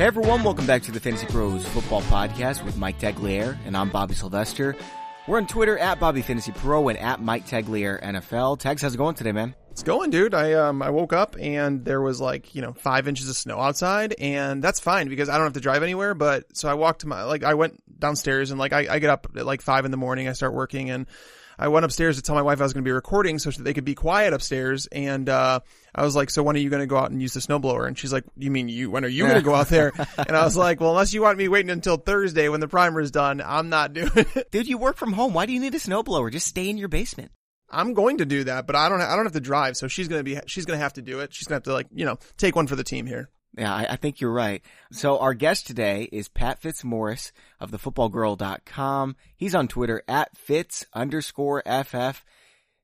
Hey everyone, welcome back to the Fantasy Pros Football Podcast with Mike Tagliere, and I'm Bobby Sylvester. We're on Twitter at Bobby Fantasy Pro and at Mike Tagliere NFL. Tags, how's it going today, man? It's going, dude. I um I woke up and there was like you know five inches of snow outside, and that's fine because I don't have to drive anywhere. But so I walked to my like I went downstairs and like I, I get up at like five in the morning. I start working and I went upstairs to tell my wife I was going to be recording so that they could be quiet upstairs. And, uh, I was like, so when are you going to go out and use the snowblower? And she's like, you mean you, when are you going to go out there? and I was like, well, unless you want me waiting until Thursday when the primer is done, I'm not doing it. Dude, you work from home. Why do you need a snowblower? Just stay in your basement. I'm going to do that, but I don't, I don't have to drive. So she's going to be, she's going to have to do it. She's going to have to like, you know, take one for the team here. Yeah, I, I, think you're right. So our guest today is Pat Fitzmaurice of thefootballgirl.com. He's on Twitter at Fitz underscore FF.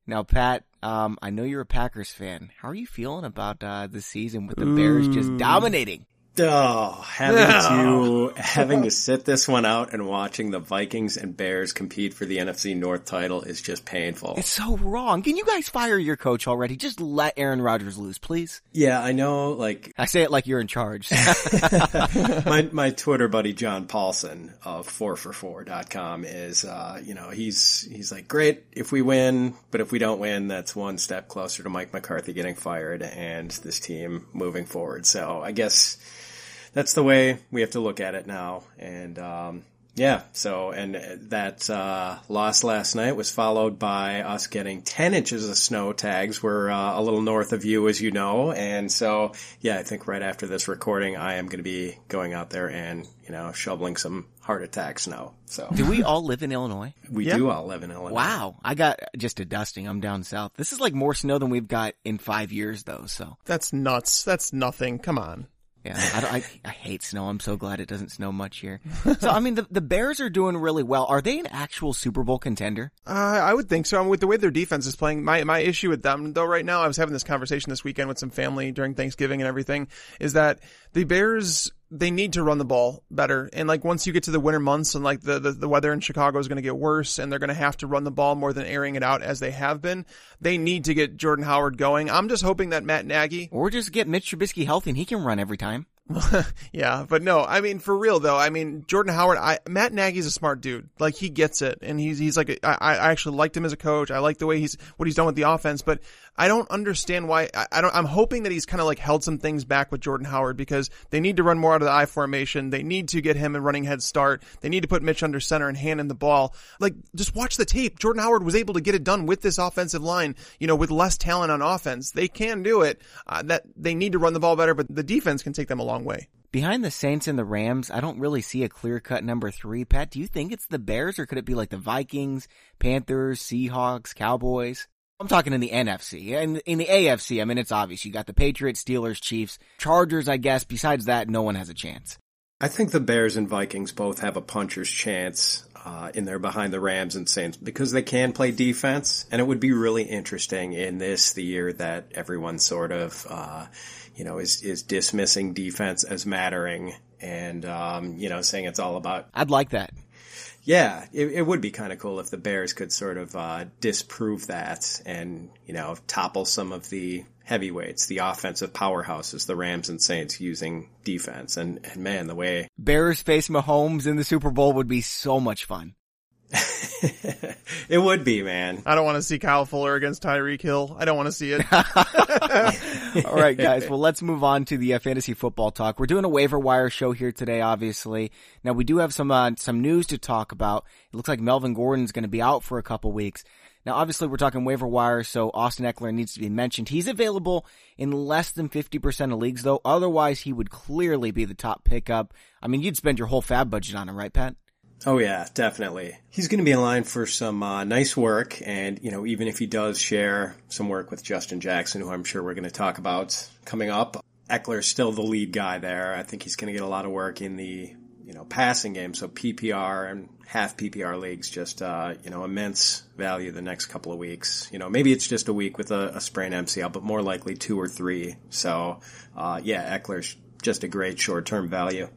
Now, Pat, um, I know you're a Packers fan. How are you feeling about uh, the season with the Bears just dominating? Oh, having to having to sit this one out and watching the Vikings and Bears compete for the NFC North title is just painful. It's so wrong. Can you guys fire your coach already? Just let Aaron Rodgers loose, please. Yeah, I know. Like I say it like you're in charge. my my Twitter buddy John Paulsen of 4for4.com is, uh, you know, he's he's like, great if we win, but if we don't win, that's one step closer to Mike McCarthy getting fired and this team moving forward. So I guess that's the way we have to look at it now. And um, yeah, so and that uh, loss last night was followed by us getting 10 inches of snow tags. We're uh, a little north of you, as you know, and so yeah, I think right after this recording, I am going to be going out there and you know shoveling some heart attack snow. So do we all live in Illinois? We yeah. do all live in Illinois. Wow, I got just a dusting. I'm down south. This is like more snow than we've got in five years, though. So that's nuts. That's nothing. Come on. Yeah, I, I, I, hate snow. I'm so glad it doesn't snow much here. So, I mean, the, the Bears are doing really well. Are they an actual Super Bowl contender? Uh, I would think so. I mean, with the way their defense is playing, my, my issue with them, though, right now, I was having this conversation this weekend with some family during Thanksgiving and everything, is that the Bears they need to run the ball better. And like once you get to the winter months and like the, the, the weather in Chicago is going to get worse and they're going to have to run the ball more than airing it out as they have been, they need to get Jordan Howard going. I'm just hoping that Matt Nagy or just get Mitch Trubisky healthy and he can run every time. yeah, but no, I mean for real though. I mean Jordan Howard, I Matt Nagy's a smart dude. Like he gets it, and he's he's like I I actually liked him as a coach. I like the way he's what he's done with the offense, but I don't understand why. I, I don't. I'm hoping that he's kind of like held some things back with Jordan Howard because they need to run more out of the I formation. They need to get him a running head start. They need to put Mitch under center and hand him the ball. Like just watch the tape. Jordan Howard was able to get it done with this offensive line. You know, with less talent on offense, they can do it. Uh, that they need to run the ball better, but the defense can take them a long way. Behind the Saints and the Rams, I don't really see a clear cut number three. Pat, do you think it's the Bears or could it be like the Vikings, Panthers, Seahawks, Cowboys? I'm talking in the NFC. And in the AFC, I mean, it's obvious. You got the Patriots, Steelers, Chiefs, Chargers, I guess. Besides that, no one has a chance. I think the Bears and Vikings both have a puncher's chance uh, in there behind the Rams and Saints because they can play defense, and it would be really interesting in this the year that everyone sort of uh, you know, is, is dismissing defense as mattering and, um, you know, saying it's all about. I'd like that. Yeah, it, it would be kind of cool if the Bears could sort of, uh, disprove that and, you know, topple some of the heavyweights, the offensive powerhouses, the Rams and Saints using defense. And, and man, the way Bears face Mahomes in the Super Bowl would be so much fun. it would be, man. I don't want to see Kyle Fuller against Tyreek Hill. I don't want to see it. All right, guys. Well, let's move on to the uh, fantasy football talk. We're doing a waiver wire show here today, obviously. Now, we do have some uh, some news to talk about. It looks like Melvin Gordon's going to be out for a couple weeks. Now, obviously, we're talking waiver wire, so Austin Ekeler needs to be mentioned. He's available in less than 50% of leagues, though. Otherwise, he would clearly be the top pickup. I mean, you'd spend your whole fab budget on him, right, Pat? Oh yeah, definitely. He's going to be in line for some uh, nice work, and you know, even if he does share some work with Justin Jackson, who I'm sure we're going to talk about coming up, Ekeler's still the lead guy there. I think he's going to get a lot of work in the you know passing game. So PPR and half PPR leagues, just uh, you know, immense value the next couple of weeks. You know, maybe it's just a week with a, a sprained MCL, but more likely two or three. So uh, yeah, Ekeler's just a great short term value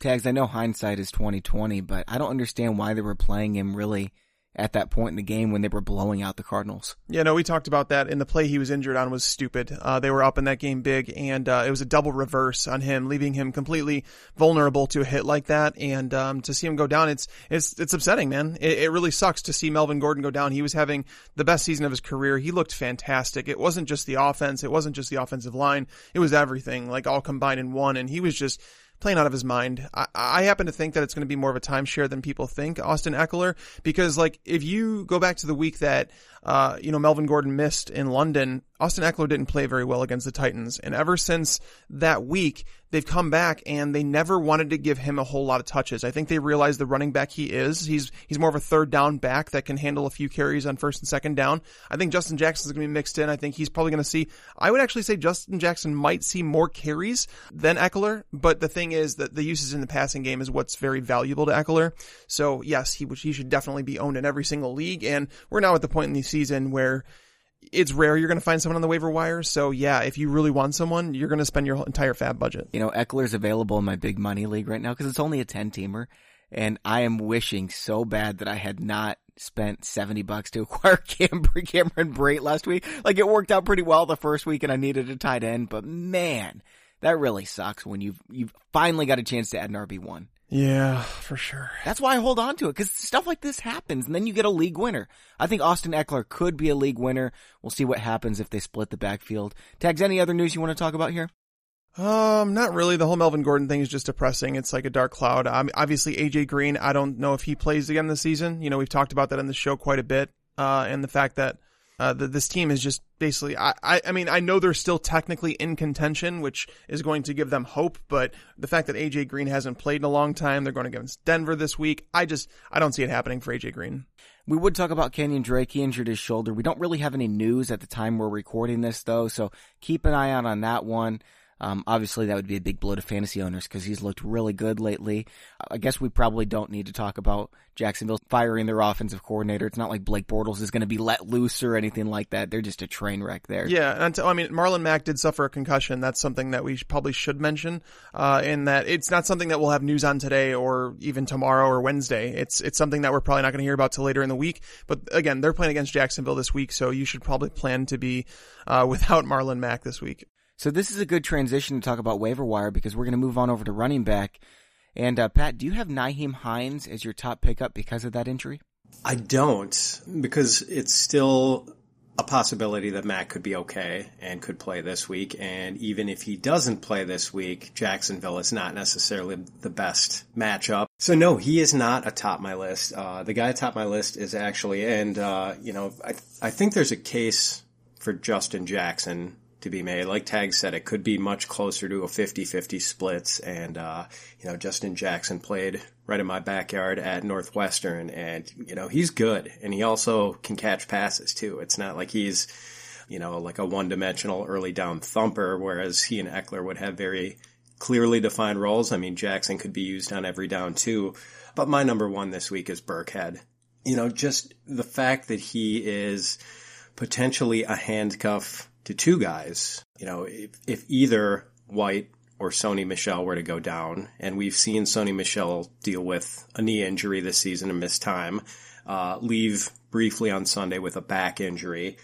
tags. I know hindsight is twenty twenty, but I don't understand why they were playing him really at that point in the game when they were blowing out the Cardinals. Yeah, no, we talked about that. And the play he was injured on was stupid. Uh, they were up in that game big, and uh, it was a double reverse on him, leaving him completely vulnerable to a hit like that. And um, to see him go down, it's it's it's upsetting, man. It, it really sucks to see Melvin Gordon go down. He was having the best season of his career. He looked fantastic. It wasn't just the offense. It wasn't just the offensive line. It was everything, like all combined in one. And he was just playing out of his mind. I, I happen to think that it's going to be more of a timeshare than people think, Austin Ekeler, because like if you go back to the week that uh, you know, Melvin Gordon missed in London, Austin Ekeler didn't play very well against the Titans. And ever since that week, they've come back and they never wanted to give him a whole lot of touches. I think they realized the running back he is. He's, he's more of a third down back that can handle a few carries on first and second down. I think Justin Jackson's going to be mixed in. I think he's probably going to see, I would actually say Justin Jackson might see more carries than Ekeler. But the thing is that the uses in the passing game is what's very valuable to Ekeler. So yes, he, he should definitely be owned in every single league. And we're now at the point in the season where it's rare you're going to find someone on the waiver wire. So yeah, if you really want someone, you're going to spend your entire fab budget. You know, Ekeler's available in my big money league right now because it's only a 10 teamer. And I am wishing so bad that I had not spent 70 bucks to acquire Cam- Cameron Brate last week. Like it worked out pretty well the first week and I needed a tight end, but man, that really sucks when you've, you've finally got a chance to add an RB1. Yeah, for sure. That's why I hold on to it because stuff like this happens and then you get a league winner. I think Austin Ekeler could be a league winner. We'll see what happens if they split the backfield. Tags, any other news you want to talk about here? Um, not really. The whole Melvin Gordon thing is just depressing. It's like a dark cloud. Um, obviously AJ Green, I don't know if he plays again this season. You know, we've talked about that in the show quite a bit. Uh, and the fact that uh, the, this team is just basically, I, I, I mean, I know they're still technically in contention, which is going to give them hope, but the fact that AJ Green hasn't played in a long time, they're going against Denver this week. I just, I don't see it happening for AJ Green. We would talk about Kenyan Drake. He injured his shoulder. We don't really have any news at the time we're recording this though, so keep an eye out on that one. Um, obviously that would be a big blow to fantasy owners because he's looked really good lately. I guess we probably don't need to talk about Jacksonville firing their offensive coordinator. It's not like Blake Bortles is going to be let loose or anything like that. They're just a train wreck there. Yeah, I mean Marlon Mack did suffer a concussion. That's something that we probably should mention. Uh, in that it's not something that we'll have news on today or even tomorrow or Wednesday. It's it's something that we're probably not going to hear about till later in the week. But again, they're playing against Jacksonville this week, so you should probably plan to be uh, without Marlon Mack this week. So this is a good transition to talk about waiver wire because we're going to move on over to running back. And uh, Pat, do you have Nyheim Hines as your top pickup because of that injury? I don't because it's still a possibility that Mack could be okay and could play this week. And even if he doesn't play this week, Jacksonville is not necessarily the best matchup. So no, he is not atop my list. Uh, the guy atop my list is actually, and, uh, you know, I, I think there's a case for Justin Jackson to be made. Like Tag said, it could be much closer to a 50-50 splits. And, uh, you know, Justin Jackson played right in my backyard at Northwestern and, you know, he's good. And he also can catch passes too. It's not like he's, you know, like a one dimensional early down thumper, whereas he and Ekeler would have very clearly defined roles. I mean, Jackson could be used on every down too. But my number one this week is Burkhead. You know, just the fact that he is potentially a handcuff to two guys, you know, if, if either White or Sony Michel were to go down, and we've seen Sony Michel deal with a knee injury this season and miss time, uh, leave briefly on Sunday with a back injury.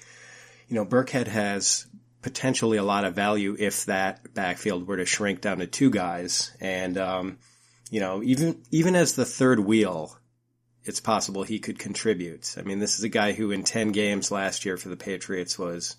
You know, Burkhead has potentially a lot of value if that backfield were to shrink down to two guys. And, um, you know, even, even as the third wheel, it's possible he could contribute. I mean, this is a guy who in 10 games last year for the Patriots was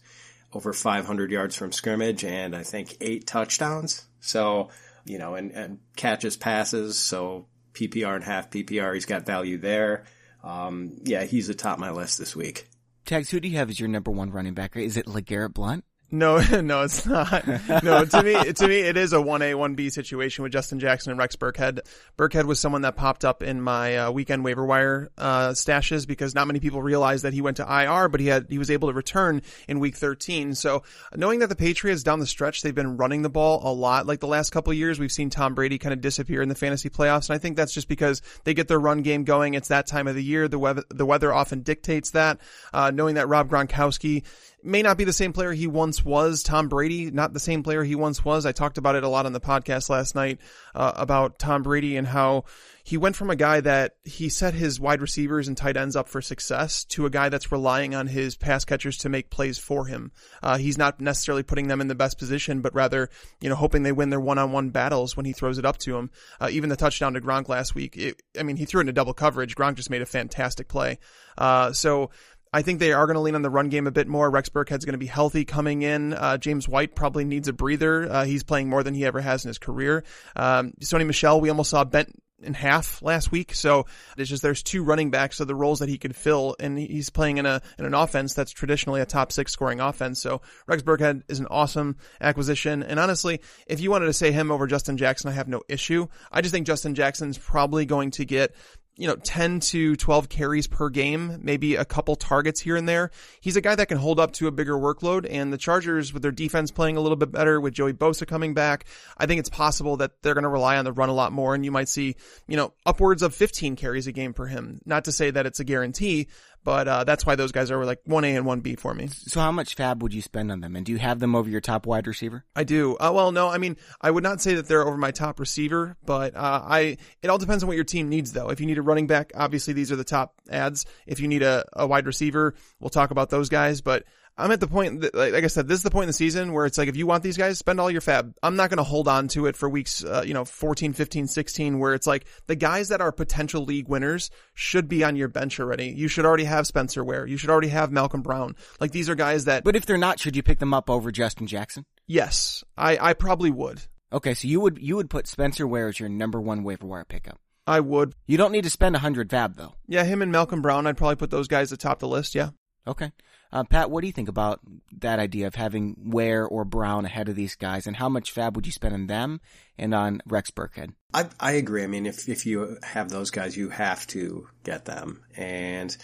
over 500 yards from scrimmage and I think eight touchdowns. So, you know, and, and catches passes. So PPR and half PPR, he's got value there. Um, yeah, he's atop my list this week. Tags, who do you have as your number one running back? Is it LeGarrette Blount? No, no, it's not. No, to me, to me, it is a one A, one B situation with Justin Jackson and Rex Burkhead. Burkhead was someone that popped up in my uh, weekend waiver wire uh, stashes because not many people realized that he went to IR, but he had he was able to return in week 13. So knowing that the Patriots down the stretch they've been running the ball a lot, like the last couple years, we've seen Tom Brady kind of disappear in the fantasy playoffs, and I think that's just because they get their run game going. It's that time of the year. The weather the weather often dictates that. Uh, knowing that Rob Gronkowski may not be the same player he once was. Tom Brady, not the same player he once was. I talked about it a lot on the podcast last night uh, about Tom Brady and how he went from a guy that he set his wide receivers and tight ends up for success to a guy that's relying on his pass catchers to make plays for him. Uh, he's not necessarily putting them in the best position, but rather, you know, hoping they win their one-on-one battles when he throws it up to him. Uh, even the touchdown to Gronk last week, it, I mean, he threw it into double coverage. Gronk just made a fantastic play. Uh, so, I think they are going to lean on the run game a bit more. Rex Burkhead's going to be healthy coming in. Uh, James White probably needs a breather. Uh, he's playing more than he ever has in his career. Um, Sony Michel, we almost saw bent in half last week. So it's just there's two running backs of the roles that he could fill, and he's playing in a in an offense that's traditionally a top six scoring offense. So Rex Burkhead is an awesome acquisition. And honestly, if you wanted to say him over Justin Jackson, I have no issue. I just think Justin Jackson's probably going to get you know, 10 to 12 carries per game, maybe a couple targets here and there. He's a guy that can hold up to a bigger workload and the Chargers with their defense playing a little bit better with Joey Bosa coming back, I think it's possible that they're going to rely on the run a lot more and you might see, you know, upwards of 15 carries a game for him. Not to say that it's a guarantee, but uh, that's why those guys are like 1A and 1B for me. So how much fab would you spend on them? And do you have them over your top wide receiver? I do. Uh, well, no, I mean, I would not say that they're over my top receiver, but uh, I. It all depends on what your team needs, though. If you need a running back, obviously these are the top ads. If you need a, a wide receiver, we'll talk about those guys. But I'm at the point that, like I said, this is the point in the season where it's like, if you want these guys, spend all your fab. I'm not going to hold on to it for weeks, uh, you know, 14, 15, 16, where it's like the guys that are potential league winners should be on your bench already. You should already have Spencer Ware. You should already have Malcolm Brown. Like these are guys that. But if they're not, should you pick them up over Justin Jackson? Yes, I, I probably would. Okay, so you would you would put Spencer Ware as your number one waiver wire pickup. I would. You don't need to spend a hundred fab though. Yeah, him and Malcolm Brown, I'd probably put those guys atop the list. Yeah. Okay. Uh, Pat, what do you think about that idea of having Ware or Brown ahead of these guys, and how much fab would you spend on them and on Rex Burkhead? I, I agree. I mean, if if you have those guys, you have to get them. And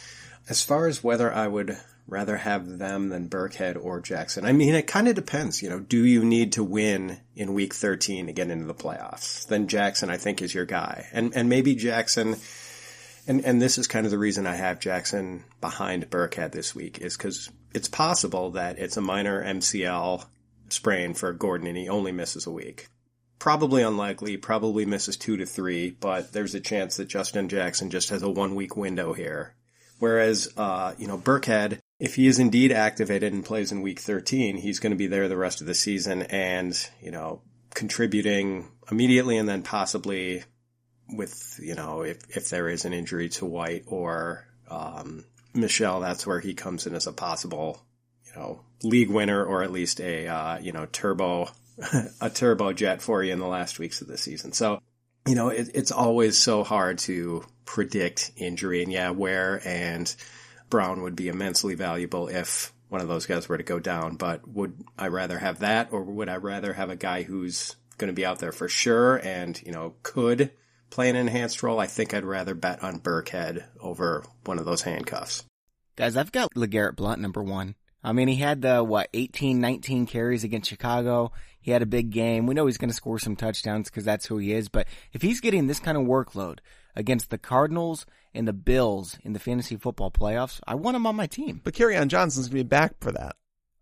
as far as whether I would rather have them than Burkhead or Jackson, I mean, it kind of depends. You know, do you need to win in Week 13 to get into the playoffs? Then Jackson, I think, is your guy, and and maybe Jackson and and this is kind of the reason I have Jackson behind Burkhead this week is because it's possible that it's a minor MCL sprain for Gordon and he only misses a week. Probably unlikely, probably misses two to three, but there's a chance that Justin Jackson just has a one week window here. Whereas, uh, you know, Burkhead, if he is indeed activated and plays in week 13, he's going to be there the rest of the season and, you know, contributing immediately and then possibly with you know if if there is an injury to White or um, Michel, that's where he comes in as a possible you know league winner or at least a uh, you know turbo a turbo jet for you in the last weeks of the season. So you know it, it's always so hard to predict injury, and yeah, Ware and Brown would be immensely valuable if one of those guys were to go down. But would I rather have that, or would I rather have a guy who's going to be out there for sure and you know could play an enhanced role, I think I'd rather bet on Burkhead over one of those handcuffs. Guys, I've got LeGarrette Blount number one. I mean, he had the, what, 18, 19 carries against Chicago. He had a big game. We know he's going to score some touchdowns because that's who he is. But if he's getting this kind of workload against the Cardinals and the Bills in the fantasy football playoffs, I want him on my team. But Kerryon Johnson's going to be back for that.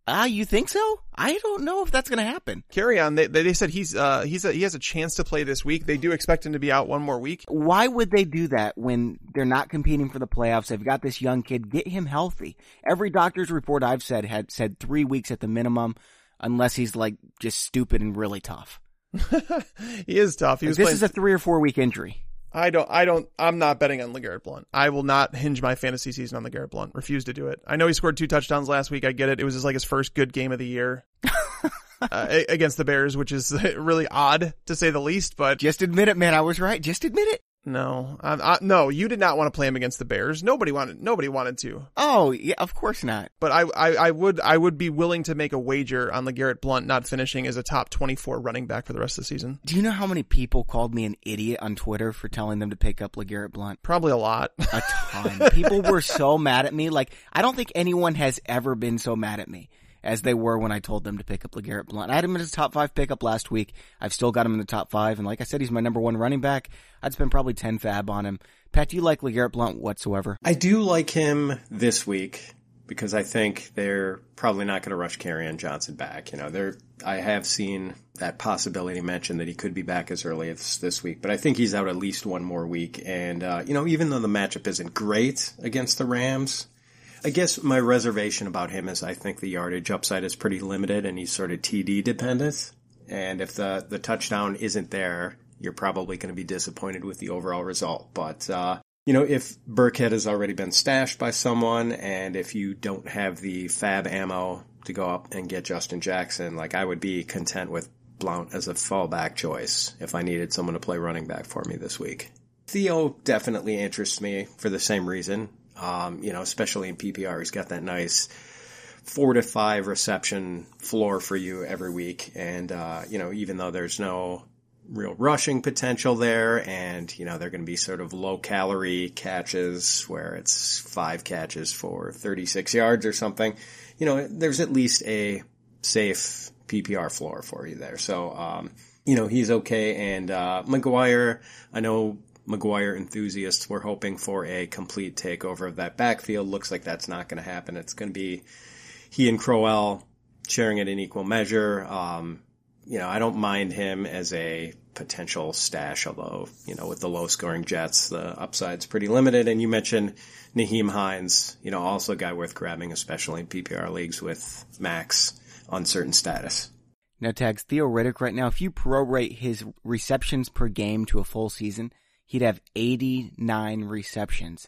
Ah, you think so? I don't know if that's going to happen. Kerryon. They, they said he's uh he's a, he has a chance to play this week. They do expect him to be out one more week. Why would they do that when they're not competing for the playoffs? They've got this young kid. Get him healthy. Every doctor's report I've said had said three weeks at the minimum, unless he's like just stupid and really tough. he is tough. He was this playing... is a three or four week injury. I don't, I don't, I'm not betting on LeGarrette Blount. I will not hinge my fantasy season on LeGarrette Blount. Refuse to do it. I know he scored two touchdowns last week. I get it. It was just like his first good game of the year. uh, against the Bears, which is really odd to say the least, but just admit it, man. I was right. Just admit it. No, I, I, no, you did not want to play him against the Bears. Nobody wanted, nobody wanted to. Oh, yeah, of course not. But I, I, I would, I would be willing to make a wager on LeGarrette Blount not finishing as a top 24 running back for the rest of the season. Do you know how many people called me an idiot on Twitter for telling them to pick up LeGarrette Blount? Probably a lot. A ton. people were so mad at me. Like, I don't think anyone has ever been so mad at me as they were when I told them to pick up LeGarrette Blount. I had him in his top five pickup last week. I've still got him in the top five. And like I said, he's my number one running back. I'd spend probably 10 fab on him. Pat, do you like LeGarrette Blount whatsoever? I do like him this week because I think they're probably not going to rush Kerryon Johnson back. You know, they're, I have seen that possibility mentioned that he could be back as early as this week, but I think he's out at least one more week. And, uh, you know, even though the matchup isn't great against the Rams, I guess my reservation about him is I think the yardage upside is pretty limited and he's sort of TD dependent. And if the, the touchdown isn't there, you're probably going to be disappointed with the overall result. But, uh, you know, if Burkhead has already been stashed by someone and if you don't have the fab ammo to go up and get Justin Jackson, like I would be content with Blount as a fallback choice if I needed someone to play running back for me this week. Theo definitely interests me for the same reason. Um, you know, especially in PPR, he's got that nice four to five reception floor for you every week. And, uh, you know, even though there's no real rushing potential there and, you know, they're going to be sort of low calorie catches where it's five catches for 36 yards or something, you know, there's at least a safe PPR floor for you there. So, um, you know, he's okay. And, uh, McGuire, I know McGuire enthusiasts were hoping for a complete takeover of that backfield. Looks like that's not going to happen. It's going to be he and Crowell sharing it in equal measure. Um, you know, I don't mind him as a potential stash, although, you know, with the low scoring Jets, the upside's pretty limited. And you mentioned Nyheim Hines, you know, also a guy worth grabbing, especially in PPR leagues with Mack's uncertain status. Now tags Theo Riddick right now. If you prorate his receptions per game to a full season, he'd have 89 receptions.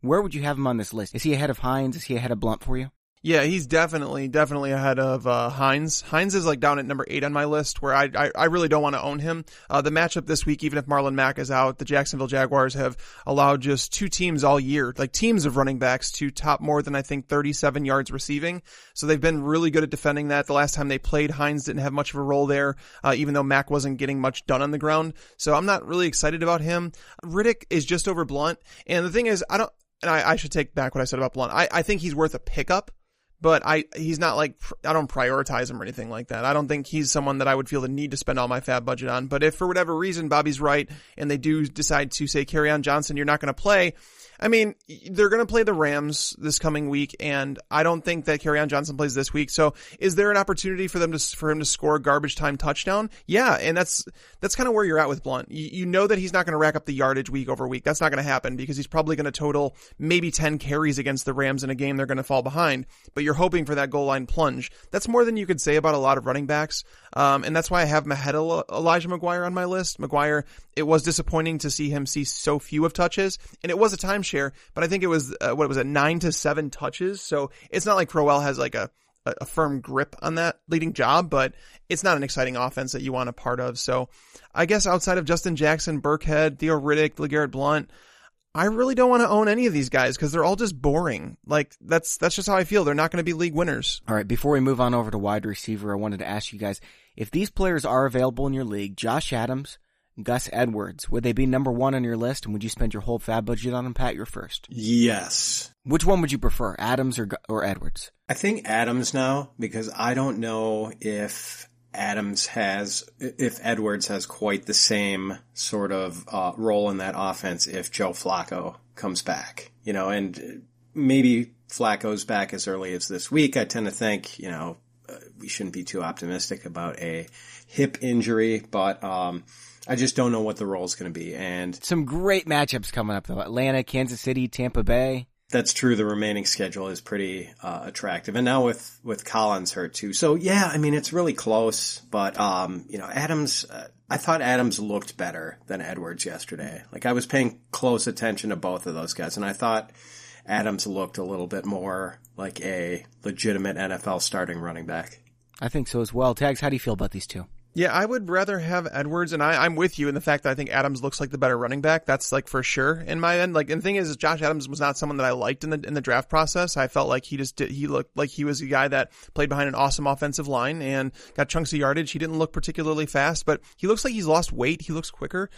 Where would you have him on this list? Is he ahead of Hines? Is he ahead of Blount for you? Yeah, he's definitely definitely ahead of uh, Hines. Hines is like down at number eight on my list, where I I, I really don't want to own him. Uh, the matchup this week, even if Marlon Mack is out, the Jacksonville Jaguars have allowed just two teams all year, like teams of running backs, to top more than I think 37 yards receiving. So they've been really good at defending that. The last time they played, Hines didn't have much of a role there, uh, even though Mack wasn't getting much done on the ground. So I'm not really excited about him. Riddick is just over Blount, and the thing is, I don't. And I, I should take back what I said about Blount. I, I think he's worth a pickup but I he's not like I don't prioritize him or anything like that. I don't think he's someone that I would feel the need to spend all my fab budget on. But if for whatever reason Bobby's right and they do decide to say Kerryon Johnson, you're not going to play, I mean, they're going to play the Rams this coming week, and I don't think that Kerryon Johnson plays this week. So, is there an opportunity for them to for him to score a garbage time touchdown? Yeah, and that's that's kind of where you're at with Blount. You, you know that he's not going to rack up the yardage week over week. That's not going to happen because he's probably going to total maybe 10 carries against the Rams in a game they're going to fall behind. But you're hoping for that goal line plunge. That's more than you could say about a lot of running backs, um, and that's why I have Maheda Elijah McGuire on my list. McGuire, it was disappointing to see him see so few of touches, and it was a timeshare, but I think it was, uh, what was it, nine to seven touches. So it's not like Crowell has like a, a firm grip on that leading job, but it's not an exciting offense that you want a part of. So I guess outside of Justin Jackson, Burkhead, Theo Riddick, LeGarrette Blount, I really don't want to own any of these guys because they're all just boring. Like that's that's just how I feel. They're not going to be league winners. All right, before we move on over to wide receiver, I wanted to ask you guys if these players are available in your league, Josh Adams, Gus Edwards, would they be number one on your list? And would you spend your whole fab budget on them? Pat, you're first. Yes. Which one would you prefer, Adams or or Edwards? I think Adams now because I don't know if Adams has, if Edwards has quite the same sort of uh, role in that offense if Joe Flacco comes back. You know, and maybe Flacco's back as early as this week. I tend to think, you know, uh, we shouldn't be too optimistic about a hip injury, but um, I just don't know what the role is going to be. And some great matchups coming up though: Atlanta, Kansas City, Tampa Bay. That's true. The remaining schedule is pretty uh, attractive, and now with with Collins hurt too. So yeah, I mean it's really close. But um, you know, Adams. Uh, I thought Adams looked better than Edwards yesterday. Like I was paying close attention to both of those guys, and I thought Adams looked a little bit more like a legitimate NFL starting running back. I think so as well. Tags, how do you feel about these two? Yeah, I would rather have Edwards, and I, I'm with you in the fact that I think Adams looks like the better running back. That's like for sure in my end. Like, and the thing is, Josh Adams was not someone that I liked in the in the draft process. I felt like he just did. He looked like he was a guy that played behind an awesome offensive line and got chunks of yardage. He didn't look particularly fast, but he looks like he's lost weight. He looks quicker.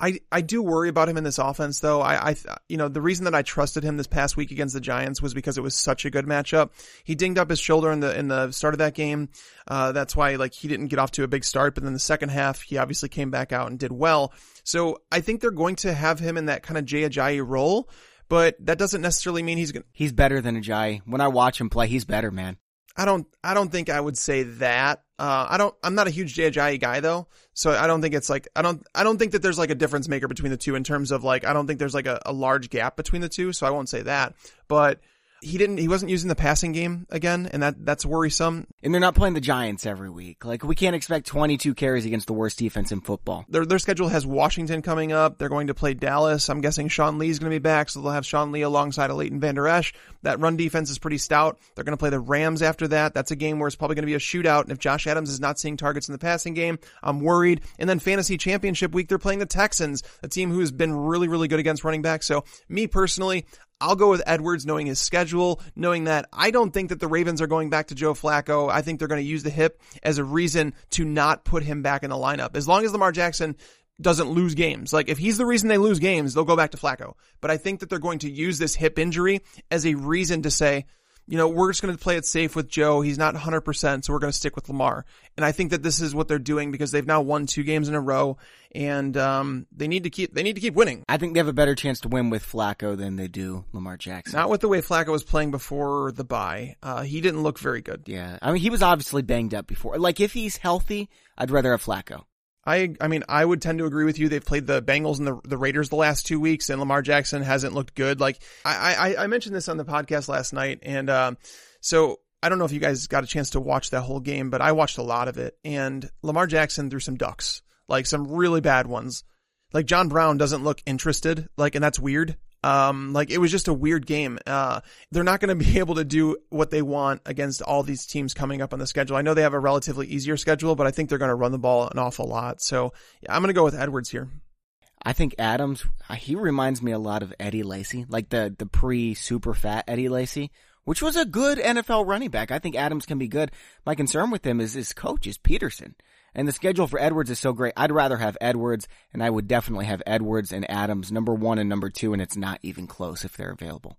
I, I do worry about him in this offense though. I, I, you know, the reason that I trusted him this past week against the Giants was because it was such a good matchup. He dinged up his shoulder in the, in the start of that game. Uh, that's why like he didn't get off to a big start, but then the second half, he obviously came back out and did well. So I think they're going to have him in that kind of Jay Ajayi role. but that doesn't necessarily mean he's going to He's better than Ajayi. When I watch him play, he's better, man. I don't I don't think I would say that. Uh, I don't I'm not a huge Ajayi guy though. So I don't think it's like I don't I don't think that there's like a difference maker between the two in terms of like I don't think there's like a, a large gap between the two, so I won't say that. But he didn't he wasn't using the passing game again and that that's worrisome. And they're not playing the giants every week. Like we can't expect 22 carries against the worst defense in football. Their their schedule has washington coming up. They're going to play dallas. I'm guessing sean lee's going to be back so they'll have sean lee alongside of leighton vander esch. That run defense is pretty stout. They're going to play the rams after that. That's a game where it's probably going to be a shootout and if josh adams is not seeing targets in the passing game i'm worried. And then fantasy championship week they're playing the texans a team who has been really really good against running back so me personally I'll go with Edwards knowing his schedule, knowing that I don't think that the Ravens are going back to Joe Flacco. I think they're going to use the hip as a reason to not put him back in the lineup. As long as Lamar Jackson doesn't lose games. Like if he's the reason they lose games, they'll go back to Flacco. But I think that they're going to use this hip injury as a reason to say, you know, we're just going to play it safe with Joe. He's not 100%, so we're going to stick with Lamar. And I think that this is what they're doing because they've now won two games in a row and um, they need to keep they need to keep winning. I think they have a better chance to win with Flacco than they do Lamar Jackson. Not with the way Flacco was playing before the bye. Uh, he didn't look very good. Yeah. I mean, he was obviously banged up before. Like if he's healthy, I'd rather have Flacco. I I mean I would tend to agree with you. They've played the Bengals and the the Raiders the last two weeks, and Lamar Jackson hasn't looked good. Like I I, I mentioned this on the podcast last night, and um, so I don't know if you guys got a chance to watch that whole game, but I watched a lot of it, and Lamar Jackson threw some ducks, like some really bad ones. Like John Brown doesn't look interested, like, and that's weird. Um, like it was just a weird game. Uh, they're not going to be able to do what they want against all these teams coming up on the schedule. I know they have a relatively easier schedule, but I think they're going to run the ball an awful lot. So yeah, I'm going to go with Edwards here. I think Adams, he reminds me a lot of Eddie Lacy, like the, the pre super fat Eddie Lacy, which was a good NFL running back. I think Adams can be good. My concern with him is his coach is Pederson. And the schedule for Edwards is so great. I'd rather have Edwards, and I would definitely have Edwards and Adams number one and number two, and it's not even close if they're available.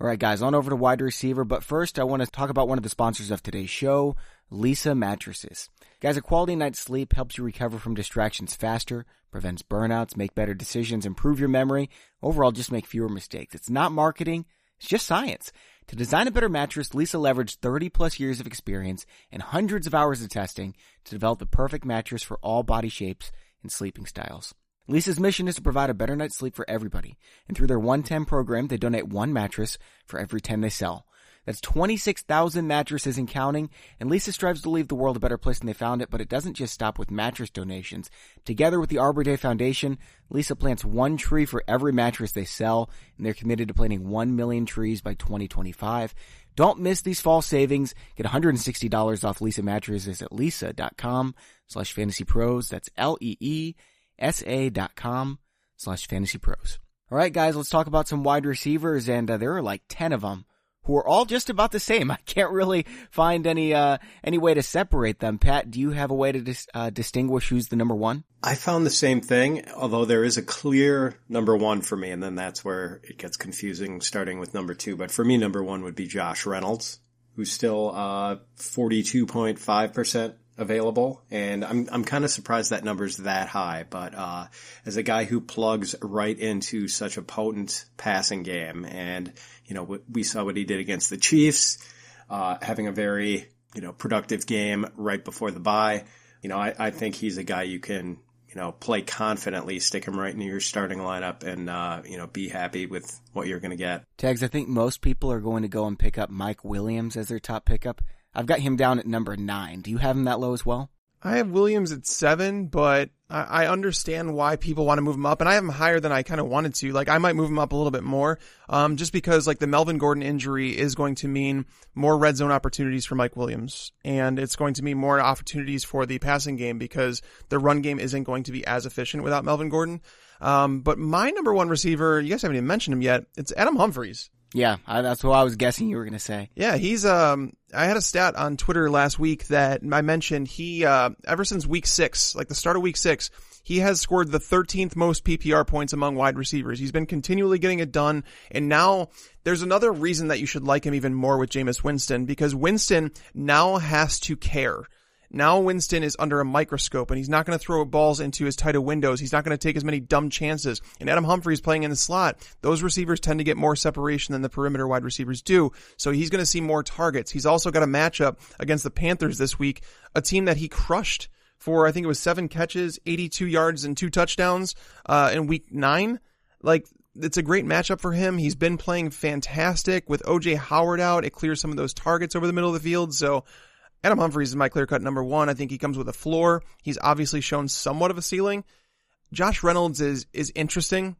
All right, guys, on over to wide receiver. But first, I want to talk about one of the sponsors of today's show, Leesa Mattresses. Guys, a quality night's sleep helps you recover from distractions faster, prevents burnouts, make better decisions, improve your memory, overall, just make fewer mistakes. It's not marketing, it's just science. To design a better mattress, Leesa leveraged 30 plus years of experience and hundreds of hours of testing to develop the perfect mattress for all body shapes and sleeping styles. Leesa's mission is to provide a better night's sleep for everybody, and through their 110 program, they donate one mattress for every 10 they sell. That's 26,000 mattresses and counting, and Leesa strives to leave the world a better place than they found it, but it doesn't just stop with mattress donations. Together with the Arbor Day Foundation, Leesa plants one tree for every mattress they sell, and they're committed to planting 1 million trees by 2025. Don't miss these fall savings. Get $160 off Leesa mattresses at leesa.com slash fantasypros. That's L-E-E-S-A dot com slash fantasypros. All right, guys, let's talk about some wide receivers, and uh, there are like 10 of them who are all just about the same. I can't really find any uh, any way to separate them. Pat, do you have a way to dis- uh, distinguish who's the number one? I found the same thing, although there is a clear number one for me, and then that's where it gets confusing starting with number two. But for me, number one would be Josh Reynolds, who's still uh, 42.5% available. And I'm, I'm kind of surprised that number's that high, but, uh, as a guy who plugs right into such a potent passing game and, you know, we saw what he did against the Chiefs, uh, having a very, you know, productive game right before the bye. You know, I, I think he's a guy you can, you know, play confidently, stick him right into your starting lineup and, uh, you know, be happy with what you're going to get. Tags, I think most people are going to go and pick up Mike Williams as their top pickup. I've got him down at number nine. Do you have him that low as well? I have Williams at seven, but I, I understand why people want to move him up, and I have him higher than I kind of wanted to. Like I might move him up a little bit more, um, just because like the Melvin Gordon injury is going to mean more red zone opportunities for Mike Williams, and it's going to mean more opportunities for the passing game because the run game isn't going to be as efficient without Melvin Gordon. Um, but my number one receiver, you guys haven't even mentioned him yet. It's Adam Humphries. Yeah, I, that's what I was guessing you were going to say. Yeah, he's um I had a stat on Twitter last week that I mentioned he uh ever since week 6, like the start of week 6, he has scored the 13th most PPR points among wide receivers. He's been continually getting it done and now there's another reason that you should like him even more with Jameis Winston because Winston now has to care. Now Winston is under a microscope and he's not going to throw balls into as tight of windows. He's not going to take as many dumb chances. And Adam Humphries playing in the slot, those receivers tend to get more separation than the perimeter wide receivers do. So he's going to see more targets. He's also got a matchup against the Panthers this week, a team that he crushed for, I think it was seven catches, 82 yards and two touchdowns, uh, in week nine. Like, it's a great matchup for him. He's been playing fantastic with OJ Howard out. It clears some of those targets over the middle of the field. So Adam Humphries is my clear cut number one. I think he comes with a floor. He's obviously shown somewhat of a ceiling. Josh Reynolds is, is interesting.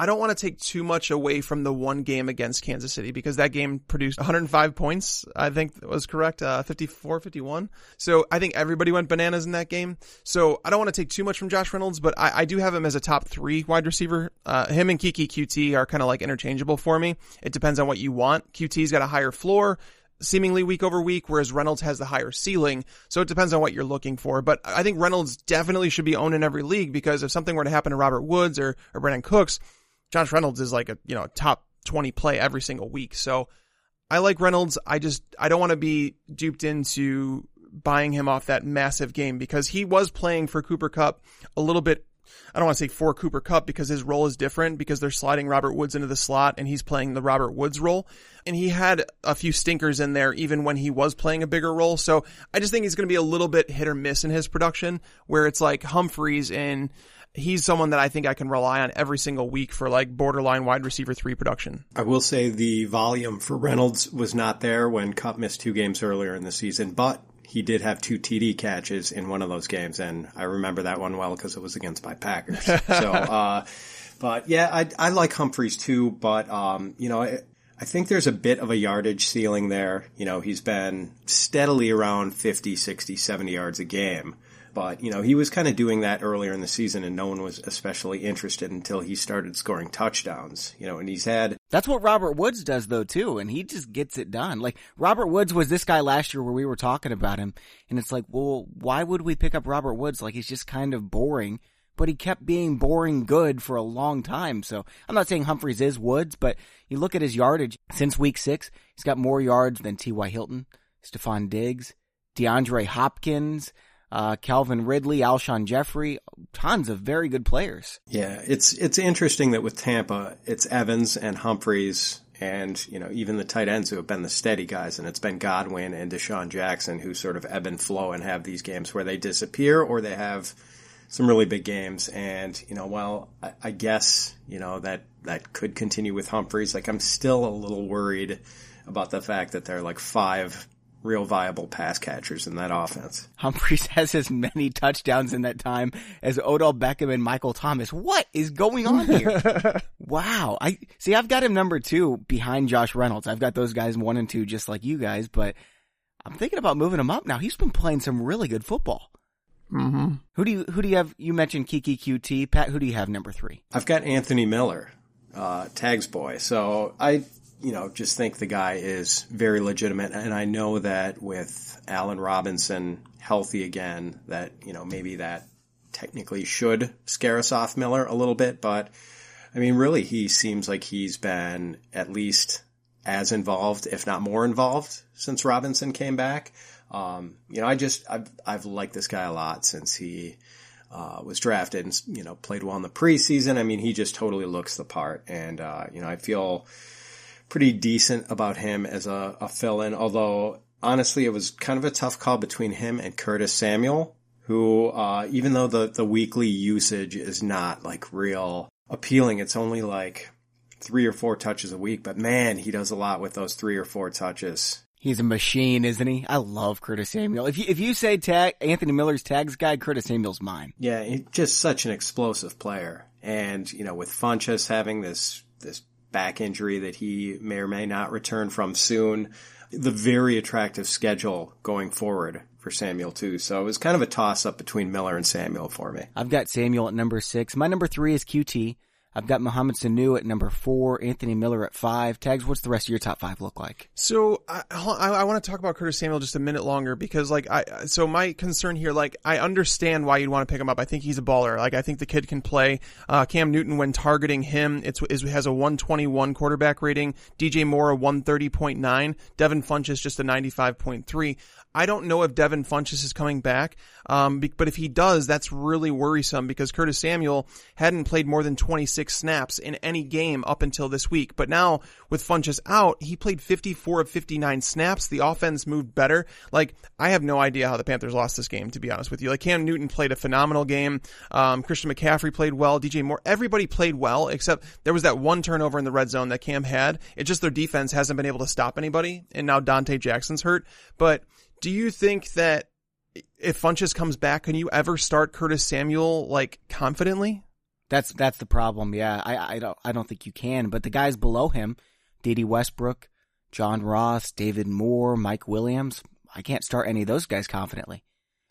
I don't want to take too much away from the one game against Kansas City because that game produced 105 points. I think that was correct. Uh, 54, 51. So I think everybody went bananas in that game. So I don't want to take too much from Josh Reynolds, but I, I do have him as a top three wide receiver. Uh, him and Keke Coutee are kind of like interchangeable for me. It depends on what you want. Coutee's got a higher floor seemingly week over week, whereas Reynolds has the higher ceiling. So it depends on what you're looking for. But I think Reynolds definitely should be owned in every league because if something were to happen to Robert Woods or, or Brandin Cooks, Josh Reynolds is like a, you know, top 20 play every single week. So I like Reynolds. I just, I don't want to be duped into buying him off that massive game because he was playing for Cooper Kupp a little bit I don't want to say for Cooper Kupp because his role is different because they're sliding Robert Woods into the slot and he's playing the Robert Woods role. And he had a few stinkers in there even when he was playing a bigger role. So I just think he's going to be a little bit hit or miss in his production where it's like Humphries and he's someone that I think I can rely on every single week for like borderline wide receiver three production. I will say the volume for Reynolds was not there when Kupp missed two games earlier in the season, but he did have two TD catches in one of those games, and I remember that one well because it was against my Packers. so, uh, but yeah, I, I like Humphries too, but um, you know, I, I think there's a bit of a yardage ceiling there. You know, he's been steadily around 50, 60, 70 yards a game. But, you know, he was kind of doing that earlier in the season and no one was especially interested until he started scoring touchdowns, you know, and he's had. That's what Robert Woods does though too, and he just gets it done. Like, Robert Woods was this guy last year where we were talking about him, and it's like, well, why would we pick up Robert Woods? Like, he's just kind of boring, but he kept being boring good for a long time. So I'm not saying Humphries is Woods, but you look at his yardage since week six, he's got more yards than T.Y. Hilton, Stefon Diggs, DeAndre Hopkins, uh, Calvin Ridley, Alshon Jeffery, tons of very good players. Yeah, it's it's interesting that with Tampa, it's Evans and Humphries and you know even the tight ends who have been the steady guys, and it's been Godwin and DeSean Jackson who sort of ebb and flow and have these games where they disappear or they have some really big games. And you know, well, I, I guess you know that that could continue with Humphries, Like I'm still a little worried about the fact that they're like five real viable pass catchers in that offense. Humphries has as many touchdowns in that time as Odell Beckham and Michael Thomas. What is going on here? wow. I see. I've got him number two behind Josh Reynolds. I've got those guys one and two, just like you guys. But I'm thinking about moving him up now. He's been playing some really good football. Mm-hmm. Who do you who do you have? You mentioned Keke Coutee, Pat. Who do you have number three? I've got Anthony Miller, uh, Tags boy. So I you know, just think the guy is very legitimate. And I know that with Allen Robinson healthy again, that, you know, maybe that technically should scare us off Miller a little bit. But I mean, really, he seems like he's been at least as involved, if not more involved since Robinson came back. Um, you know, I just, I've, I've liked this guy a lot since he, uh, was drafted and, you know, played well in the preseason. I mean, he just totally looks the part. And, uh, you know, I feel, pretty decent about him as a, a fill-in, although honestly it was kind of a tough call between him and Curtis Samuel, who, uh, even though the, the weekly usage is not like real appealing, it's only like three or four touches a week, but man, he does a lot with those three or four touches. He's a machine, isn't he? I love Curtis Samuel. If you, if you say tag, Anthony Miller's tags guy, Curtis Samuel's mine. Yeah, he's just such an explosive player. And, you know, with Funchess having this, this back injury that he may or may not return from soon. The very attractive schedule going forward for Samuel too. So it was kind of a toss up between Miller and Samuel for me. I've got Samuel at number six. My number three is Coutee. I've got Mohamed Sanu at number four, Anthony Miller at five. Tags, what's the rest of your top five look like? So I, I, I want to talk about Curtis Samuel just a minute longer because like I so my concern here like I understand why you'd want to pick him up. I think he's a baller. Like I think the kid can play. Uh, Cam Newton when targeting him, it's is, has a 121 quarterback rating. DJ Moore a 130.9. Devin Funchess just a 95.3. I don't know if Devin Funchess is coming back, um, but if he does, that's really worrisome because Curtis Samuel hadn't played more than 26 snaps in any game up until this week. But now with Funchess out, he played 54 of 59 snaps. The offense moved better. Like I have no idea how the Panthers lost this game, to be honest with you. Like Cam Newton played a phenomenal game. Um, Christian McCaffrey played well. DJ Moore, everybody played well except there was that one turnover in the red zone that Cam had. It's just their defense hasn't been able to stop anybody, and now Donte Jackson's hurt, but do you think that if Funchess comes back, can you ever start Curtis Samuel like confidently? That's that's the problem. Yeah, I I don't I don't think you can. But the guys below him, Dede Westbrook, John Ross, David Moore, Mike Williams, I can't start any of those guys confidently.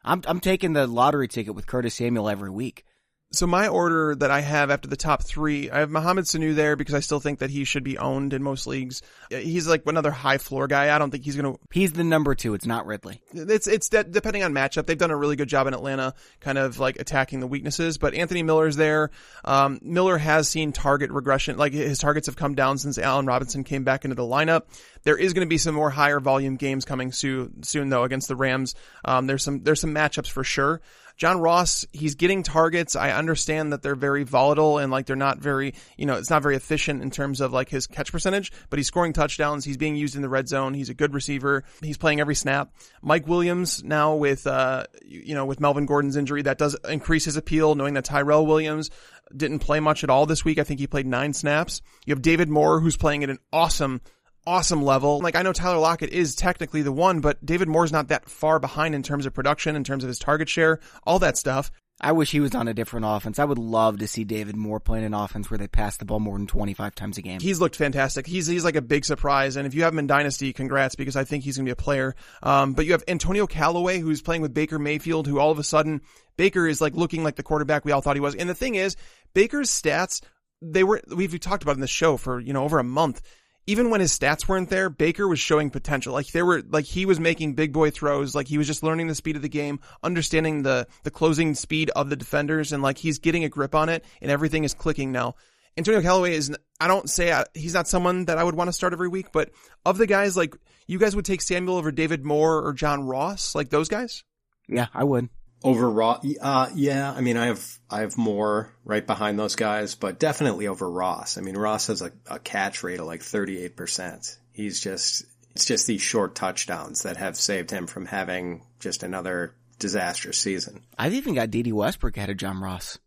I'm I'm taking the lottery ticket with Curtis Samuel every week so my order that I have after the top three, I have Mohamed Sanu there because I still think that he should be owned in most leagues. He's like another high floor guy. I don't think he's going to. He's the number two. It's not Ridley. It's it's de- depending on matchup. They've done a really good job in Atlanta, kind of like attacking the weaknesses. But Anthony Miller's there. Um, Miller has seen target regression. Like his targets have come down since Allen Robinson came back into the lineup. There is going to be some more higher volume games coming soon, soon though against the Rams. Um, there's some there's some matchups for sure. John Ross, he's getting targets. I understand that they're very volatile and like they're not very, you know, it's not very efficient in terms of like his catch percentage, but he's scoring touchdowns. He's being used in the red zone. He's a good receiver. He's playing every snap. Mike Williams now with, uh, you know, with Melvin Gordon's injury, that does increase his appeal knowing that Tyrell Williams didn't play much at all this week. I think he played nine snaps. You have David Moore who's playing at an awesome awesome level. Like I know Tyler Lockett is technically the one, but David Moore's not that far behind in terms of production, in terms of his target share, all that stuff. I wish he was on a different offense. I would love to see David Moore playing an offense where they pass the ball more than 25 times a game. He's looked fantastic. He's, he's like a big surprise. And if you have him in Dynasty, congrats because I think he's going to be a player. Um, but you have Antonio Callaway who's playing with Baker Mayfield who all of a sudden Baker is like looking like the quarterback we all thought he was. And the thing is, Baker's stats, they were, we've talked about in the show for, you know, over a month even when his stats weren't there, Baker was showing potential. Like there were, like he was making big boy throws. Like he was just learning the speed of the game, understanding the, the closing speed of the defenders. And like he's getting a grip on it and everything is clicking now. Antonio Callaway is, I don't say I, he's not someone that I would want to start every week, but of the guys, like you guys would take Samuel over David Moore or John Ross, like those guys? Yeah, I would. Over Ross, uh, yeah. I mean, I have I have more right behind those guys, but definitely over Ross. I mean, Ross has a, a catch rate of like thirty eight percent. He's just it's just these short touchdowns that have saved him from having just another disastrous season. I've even got Dede Westbrook ahead of John Ross.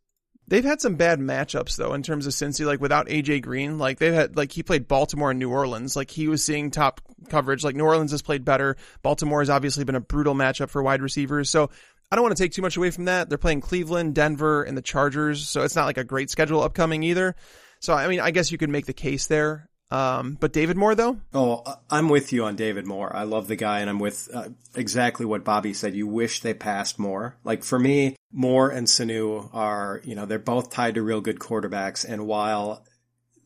They've had some bad matchups though in terms of Cincy, like without AJ Green, like they've had, like he played Baltimore and New Orleans, like he was seeing top coverage, like New Orleans has played better. Baltimore has obviously been a brutal matchup for wide receivers. So I don't want to take too much away from that. They're playing Cleveland, Denver, and the Chargers, so it's not like a great schedule upcoming either. So I mean, I guess you could make the case there. Um, but David Moore though? Oh, I'm with you on David Moore. I love the guy and I'm with uh, exactly what Bobby said. You wish they passed more. Like for me, Moore and Sanu are, you know, they're both tied to real good quarterbacks. And while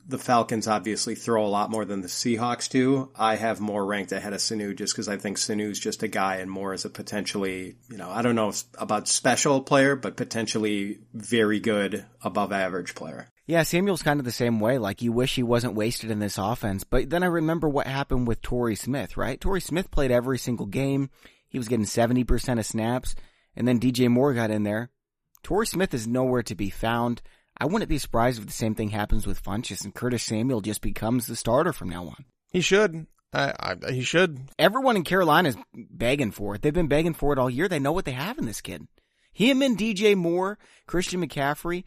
the Falcons obviously throw a lot more than the Seahawks do. I have more ranked ahead of Sanu just because I think Sanu's just a guy and more is a potentially, you know, I don't know about special player, but potentially very good above average player. Yeah, Samuel's kind of the same way. Like you wish he wasn't wasted in this offense, but then I remember what happened with Torrey Smith, right? Torrey Smith played every single game. He was getting 70% of snaps and then DJ Moore got in there. Torrey Smith is nowhere to be found. I wouldn't be surprised if the same thing happens with Funchess and Curtis Samuel just becomes the starter from now on. He should. I, I, he should. Everyone in Carolina is begging for it. They've been begging for it all year. They know what they have in this kid. Him and DJ Moore, Christian McCaffrey,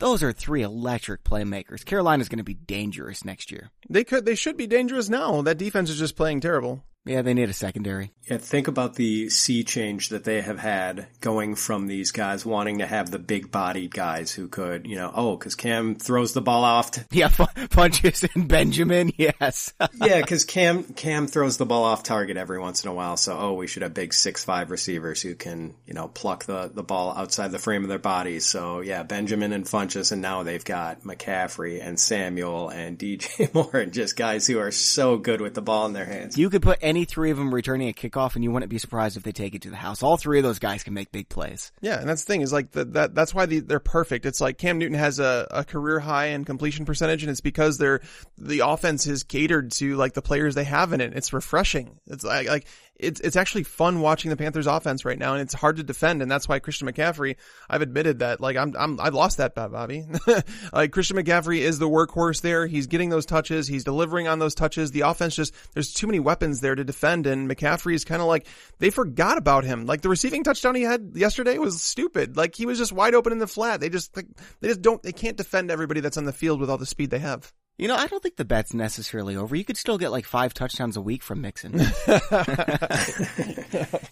those are three electric playmakers. Carolina's going to be dangerous next year. They could, they should be dangerous now. That defense is just playing terrible. Yeah, they need a secondary. Yeah, think about the sea change that they have had going from these guys wanting to have the big bodied guys who could, you know, oh, cause Cam throws the ball off. To, Yeah, punches in Benjamin. Yes. yeah, cause Cam, Cam throws the ball off target every once in a while. So, oh, we should have big six, five receivers who can, you know, pluck the, the ball outside the frame of their bodies. So yeah, Benjamin and Funchess. And now they've got McCaffrey and Samuel and DJ Moore and just guys who are so good with the ball in their hands. You could put any three of them returning a kickoff and you wouldn't be surprised if they take it to the house. All three of those guys can make big plays. Yeah, and that's the thing is like the, that. That's why the, they're perfect. It's like Cam Newton has a, a career high in completion percentage, and it's because they're the offense is catered to like the players they have in it. It's refreshing. It's like like it's it's actually fun watching the Panthers offense right now, and it's hard to defend, and that's why Christian McCaffrey. I've admitted that like I'm I'm I've lost that bet, Bobby. like Christian McCaffrey is the workhorse there. He's getting those touches. He's delivering on those touches. The offense just there's too many weapons there to defend, and McCaffrey is kind of like they forgot about him. Like the receiving touchdown he had yesterday was stupid. Like he was just wide open in the flat. They just like they just don't they can't defend everybody that's on the field with all the speed they have. You know, I don't think the bet's necessarily over. You could still get like five touchdowns a week from Mixon.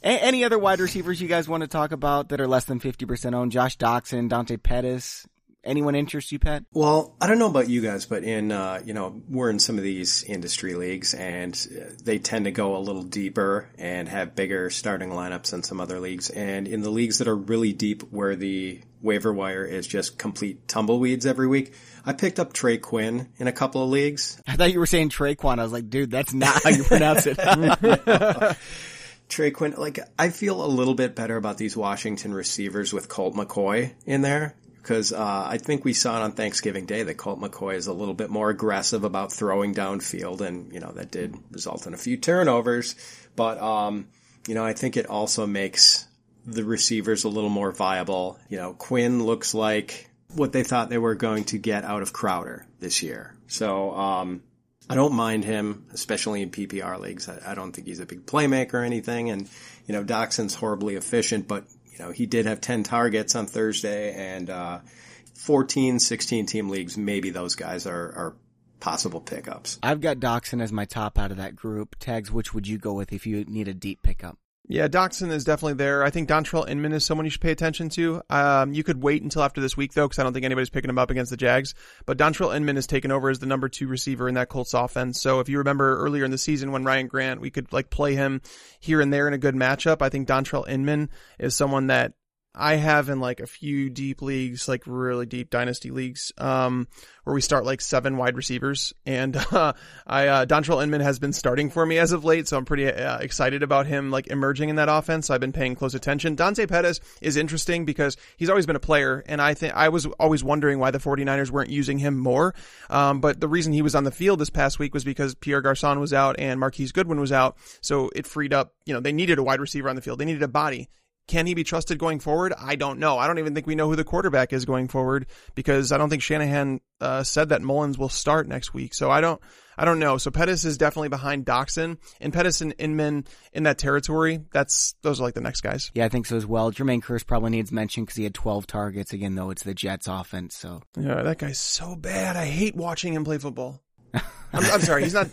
Any other wide receivers you guys want to talk about that are less than 50% owned? Josh Doctson, Dante Pettis. Anyone interest you, Pat? Well, I don't know about you guys, but in, uh, you know, we're in some of these industry leagues and they tend to go a little deeper and have bigger starting lineups than some other leagues. And in the leagues that are really deep where the waiver wire is just complete tumbleweeds every week, I picked up Trey Quinn in a couple of leagues. I thought you were saying Trey Traquan. I was like, dude, that's not how you pronounce it. Trey Quinn, like, I feel a little bit better about these Washington receivers with Colt McCoy in there because uh, I think we saw it on Thanksgiving Day that Colt McCoy is a little bit more aggressive about throwing downfield, and you know that did result in a few turnovers. But um, you know, I think it also makes the receivers a little more viable. You know, Quinn looks like what they thought they were going to get out of Crowder this year, so um, I don't mind him, especially in PPR leagues. I, I don't think he's a big playmaker or anything, and you know, Doctson's horribly efficient, but you know, he did have 10 targets on Thursday and, uh, 14, 16 team leagues. Maybe those guys are, are possible pickups. I've got Doxson as my top out of that group. Tags, which would you go with if you need a deep pickup? Yeah, Doctson is definitely there. I think Dontrelle Inman is someone you should pay attention to. Um, you could wait until after this week though, because I don't think anybody's picking him up against the Jags. But Dontrelle Inman has taken over as the number two receiver in that Colts offense. So if you remember earlier in the season when Ryan Grant, we could like play him here and there in a good matchup. I think Dontrelle Inman is someone that I have in like a few deep leagues, like really deep dynasty leagues, um, where we start like seven wide receivers. And, uh, I, uh, Dontrelle Inman has been starting for me as of late. So I'm pretty uh, excited about him like emerging in that offense. So I've been paying close attention. Dante Pettis is interesting because he's always been a player. And I think I was always wondering why the 49ers weren't using him more. Um, but the reason he was on the field this past week was because Pierre Garcon was out and Marquise Goodwin was out. So it freed up, you know, they needed a wide receiver on the field. They needed a body. Can he be trusted going forward? I don't know. I don't even think we know who the quarterback is going forward because I don't think Shanahan uh, said that Mullens will start next week. So I don't, I don't know. So Pettis is definitely behind Doctson and Pettis and Inman in that territory. That's those are like the next guys. Yeah, I think so as well. Jermaine Kearse probably needs mention because he had 12 targets again, though it's the Jets offense. So yeah, that guy's so bad. I hate watching him play football. I'm, I'm sorry, he's not.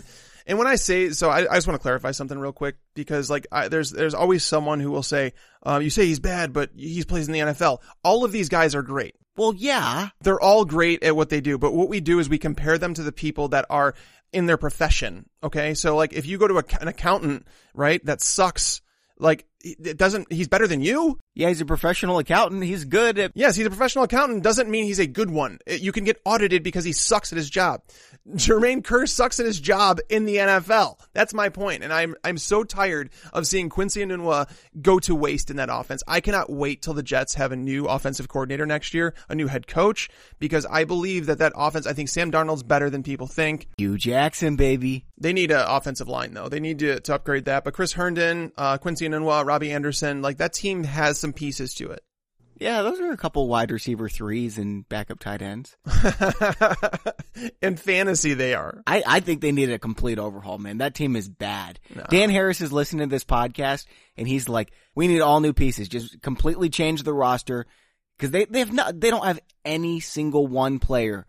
And when I say so, I, I just want to clarify something real quick because like I, there's there's always someone who will say, um, "You say he's bad, but he plays in the NFL." All of these guys are great. Well, yeah, they're all great at what they do, but what we do is we compare them to the people that are in their profession. Okay, so like if you go to a, an accountant, right, that sucks. Like it doesn't. He's better than you. Yeah, he's a professional accountant. He's good at. Yes, he's a professional accountant. Doesn't mean he's a good one. You can get audited because he sucks at his job. Jermaine Kearse sucks at his job in the NFL. That's my point. And I'm, I'm so tired of seeing Quincy and Enunwa go to waste in that offense. I cannot wait till the Jets have a new offensive coordinator next year, a new head coach, because I believe that that offense, I think Sam Darnold's better than people think. Hue Jackson, baby. They need an offensive line though. They need to, to upgrade that. But Chris Herndon, uh, Quincy Enunwa, Robbie Anderson, like that team has some pieces to it. Yeah, those are a couple wide receiver threes and backup tight ends. In fantasy, they are. I, I think they need a complete overhaul, man. That team is bad. No. Dan Harris is listening to this podcast and he's like, we need all new pieces. Just completely change the roster because they, they have not, they don't have any single one player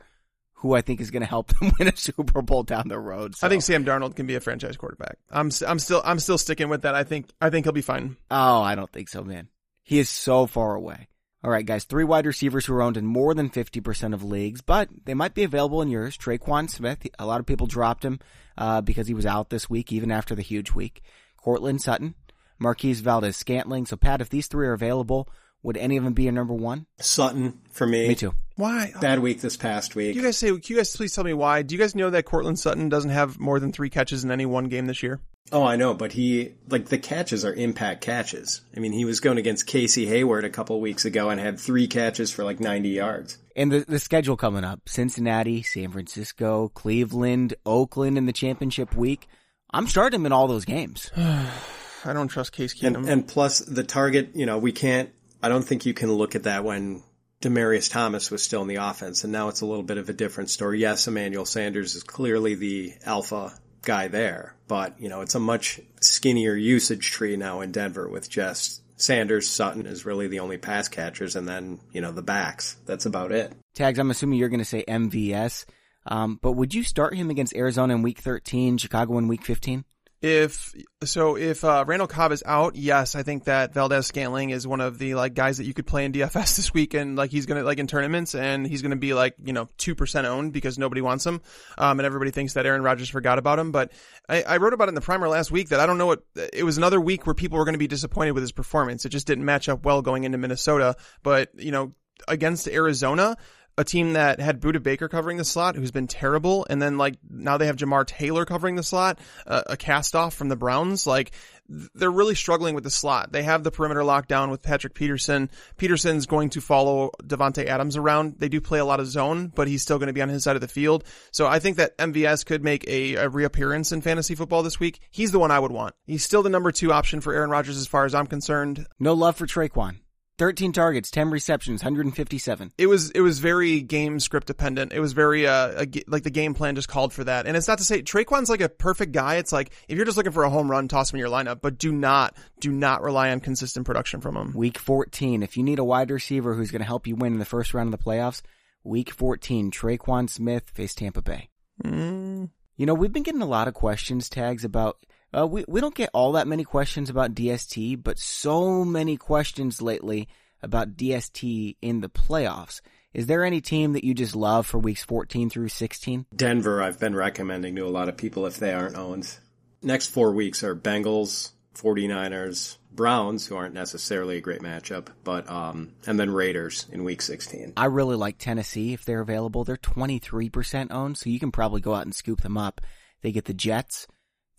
who I think is going to help them win a Super Bowl down the road. So. I think Sam Darnold can be a franchise quarterback. I'm I'm still I'm still sticking with that. I think I think he'll be fine. Oh, I don't think so, man. He is so far away. All right, guys, three wide receivers who are owned in more than 50% of leagues, but they might be available in yours. Tre'Quan Smith, a lot of people dropped him uh, because he was out this week, even after the huge week. Courtland Sutton, Marquez Valdes Scantling. So, Pat, if these three are available, would any of them be a number one? Sutton for me. Me too. Why? Bad week this past week. Can you guys say? Can you guys please tell me why? Do you guys know that Courtland Sutton doesn't have more than three catches in any one game this year? Oh, I know, but he like the catches are impact catches. I mean, he was going against Casey Hayward a couple weeks ago and had three catches for like 90 yards. And the the schedule coming up: Cincinnati, San Francisco, Cleveland, Oakland in the championship week. I'm starting him in all those games. I don't trust Case Keenum. And, and plus the target, you know, we can't. I don't think you can look at that when Demaryius Thomas was still in the offense, and now it's a little bit of a different story. Yes, Emmanuel Sanders is clearly the alpha guy there, but you know it's a much skinnier usage tree now in Denver with just Sanders, Sutton is really the only pass catchers, and then you know the backs. That's about it. Tags, I'm assuming you're going to say MVS, um, but would you start him against Arizona in Week 13, Chicago in Week 15? If so, if uh, Randall Cobb is out, yes, I think that Valdes Scantling is one of the like guys that you could play in DFS this week, and like he's gonna like in tournaments, and he's gonna be like you know two percent owned because nobody wants him, um, and everybody thinks that Aaron Rodgers forgot about him. But I, I wrote about it in the primer last week that I don't know what it was another week where people were to be disappointed with his performance. It just didn't match up well going into Minnesota, but you know against Arizona, a team that had Budda Baker covering the slot, who's been terrible, and then like now they have Jamar Taylor covering the slot, uh, a cast off from the Browns. Like they're really struggling with the slot. They have the perimeter locked down with Patrick Peterson. Peterson's going to follow Davante Adams around. They do play a lot of zone, but he's still going to be on his side of the field. So I think that MVS could make a, a reappearance in fantasy football this week. He's the one I would want. He's still the number two option for Aaron Rodgers as far as I'm concerned. No love for Tre'Quan. 13 targets, 10 receptions, 157. It was it was very game script dependent. It was very uh a, like the game plan just called for that. And it's not to say Tre'Quan's like a perfect guy. It's like if you're just looking for a home run, toss him in your lineup, but do not do not rely on consistent production from him. Week 14, if you need a wide receiver who's going to help you win in the first round of the playoffs, week 14, Tre'Quan Smith face Tampa Bay. Mm. You know, we've been getting a lot of questions tags about uh, we we don't get all that many questions about DST, but so many questions lately about DST in the playoffs. Is there any team that you just love for weeks 14 through 16? Denver, I've been recommending to a lot of people if they aren't owned. Next four weeks are Bengals, 49ers, Browns, who aren't necessarily a great matchup, but um, and then Raiders in Week 16. I really like Tennessee if they're available. They're 23% owned, so you can probably go out and scoop them up. They get the Jets,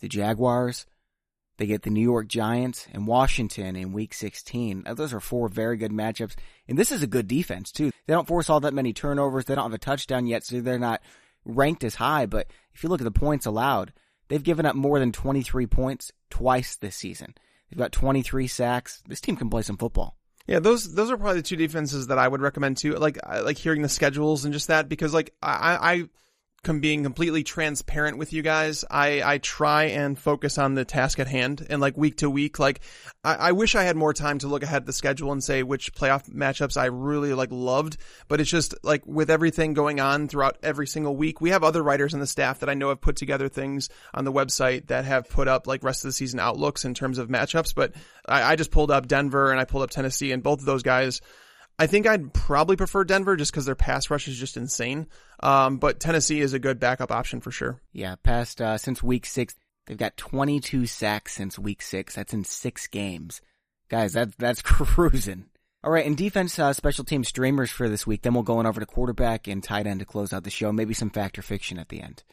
the Jaguars, they get the New York Giants and Washington in week 16. Those are four very good matchups. And this is a good defense too. They don't force all that many turnovers. They don't have a touchdown yet, so they're not ranked as high. But if you look at the points allowed, they've given up more than 23 points twice this season. They've got 23 sacks. This team can play some football. Yeah, those those are probably the two defenses that I would recommend too. Like like hearing the schedules and just that because like I I com- being completely transparent with you guys, I, I try and focus on the task at hand and like week to week. Like I, I wish I had more time to look ahead at the schedule and say which playoff matchups I really like loved, but it's just like with everything going on throughout every single week, we have other writers in the staff that I know have put together things on the website that have put up like rest of the season outlooks in terms of matchups. But I, I just pulled up Denver and I pulled up Tennessee and both of those guys I think I'd probably prefer Denver just because their pass rush is just insane. Um, but Tennessee is a good backup option for sure. Yeah, past uh, since week six, they've got 22 sacks since week six. That's in six games, guys. That that's cruising. All right, and defense, uh, special team streamers for this week. Then we'll go on over to quarterback and tight end to close out the show. Maybe some factor fiction at the end.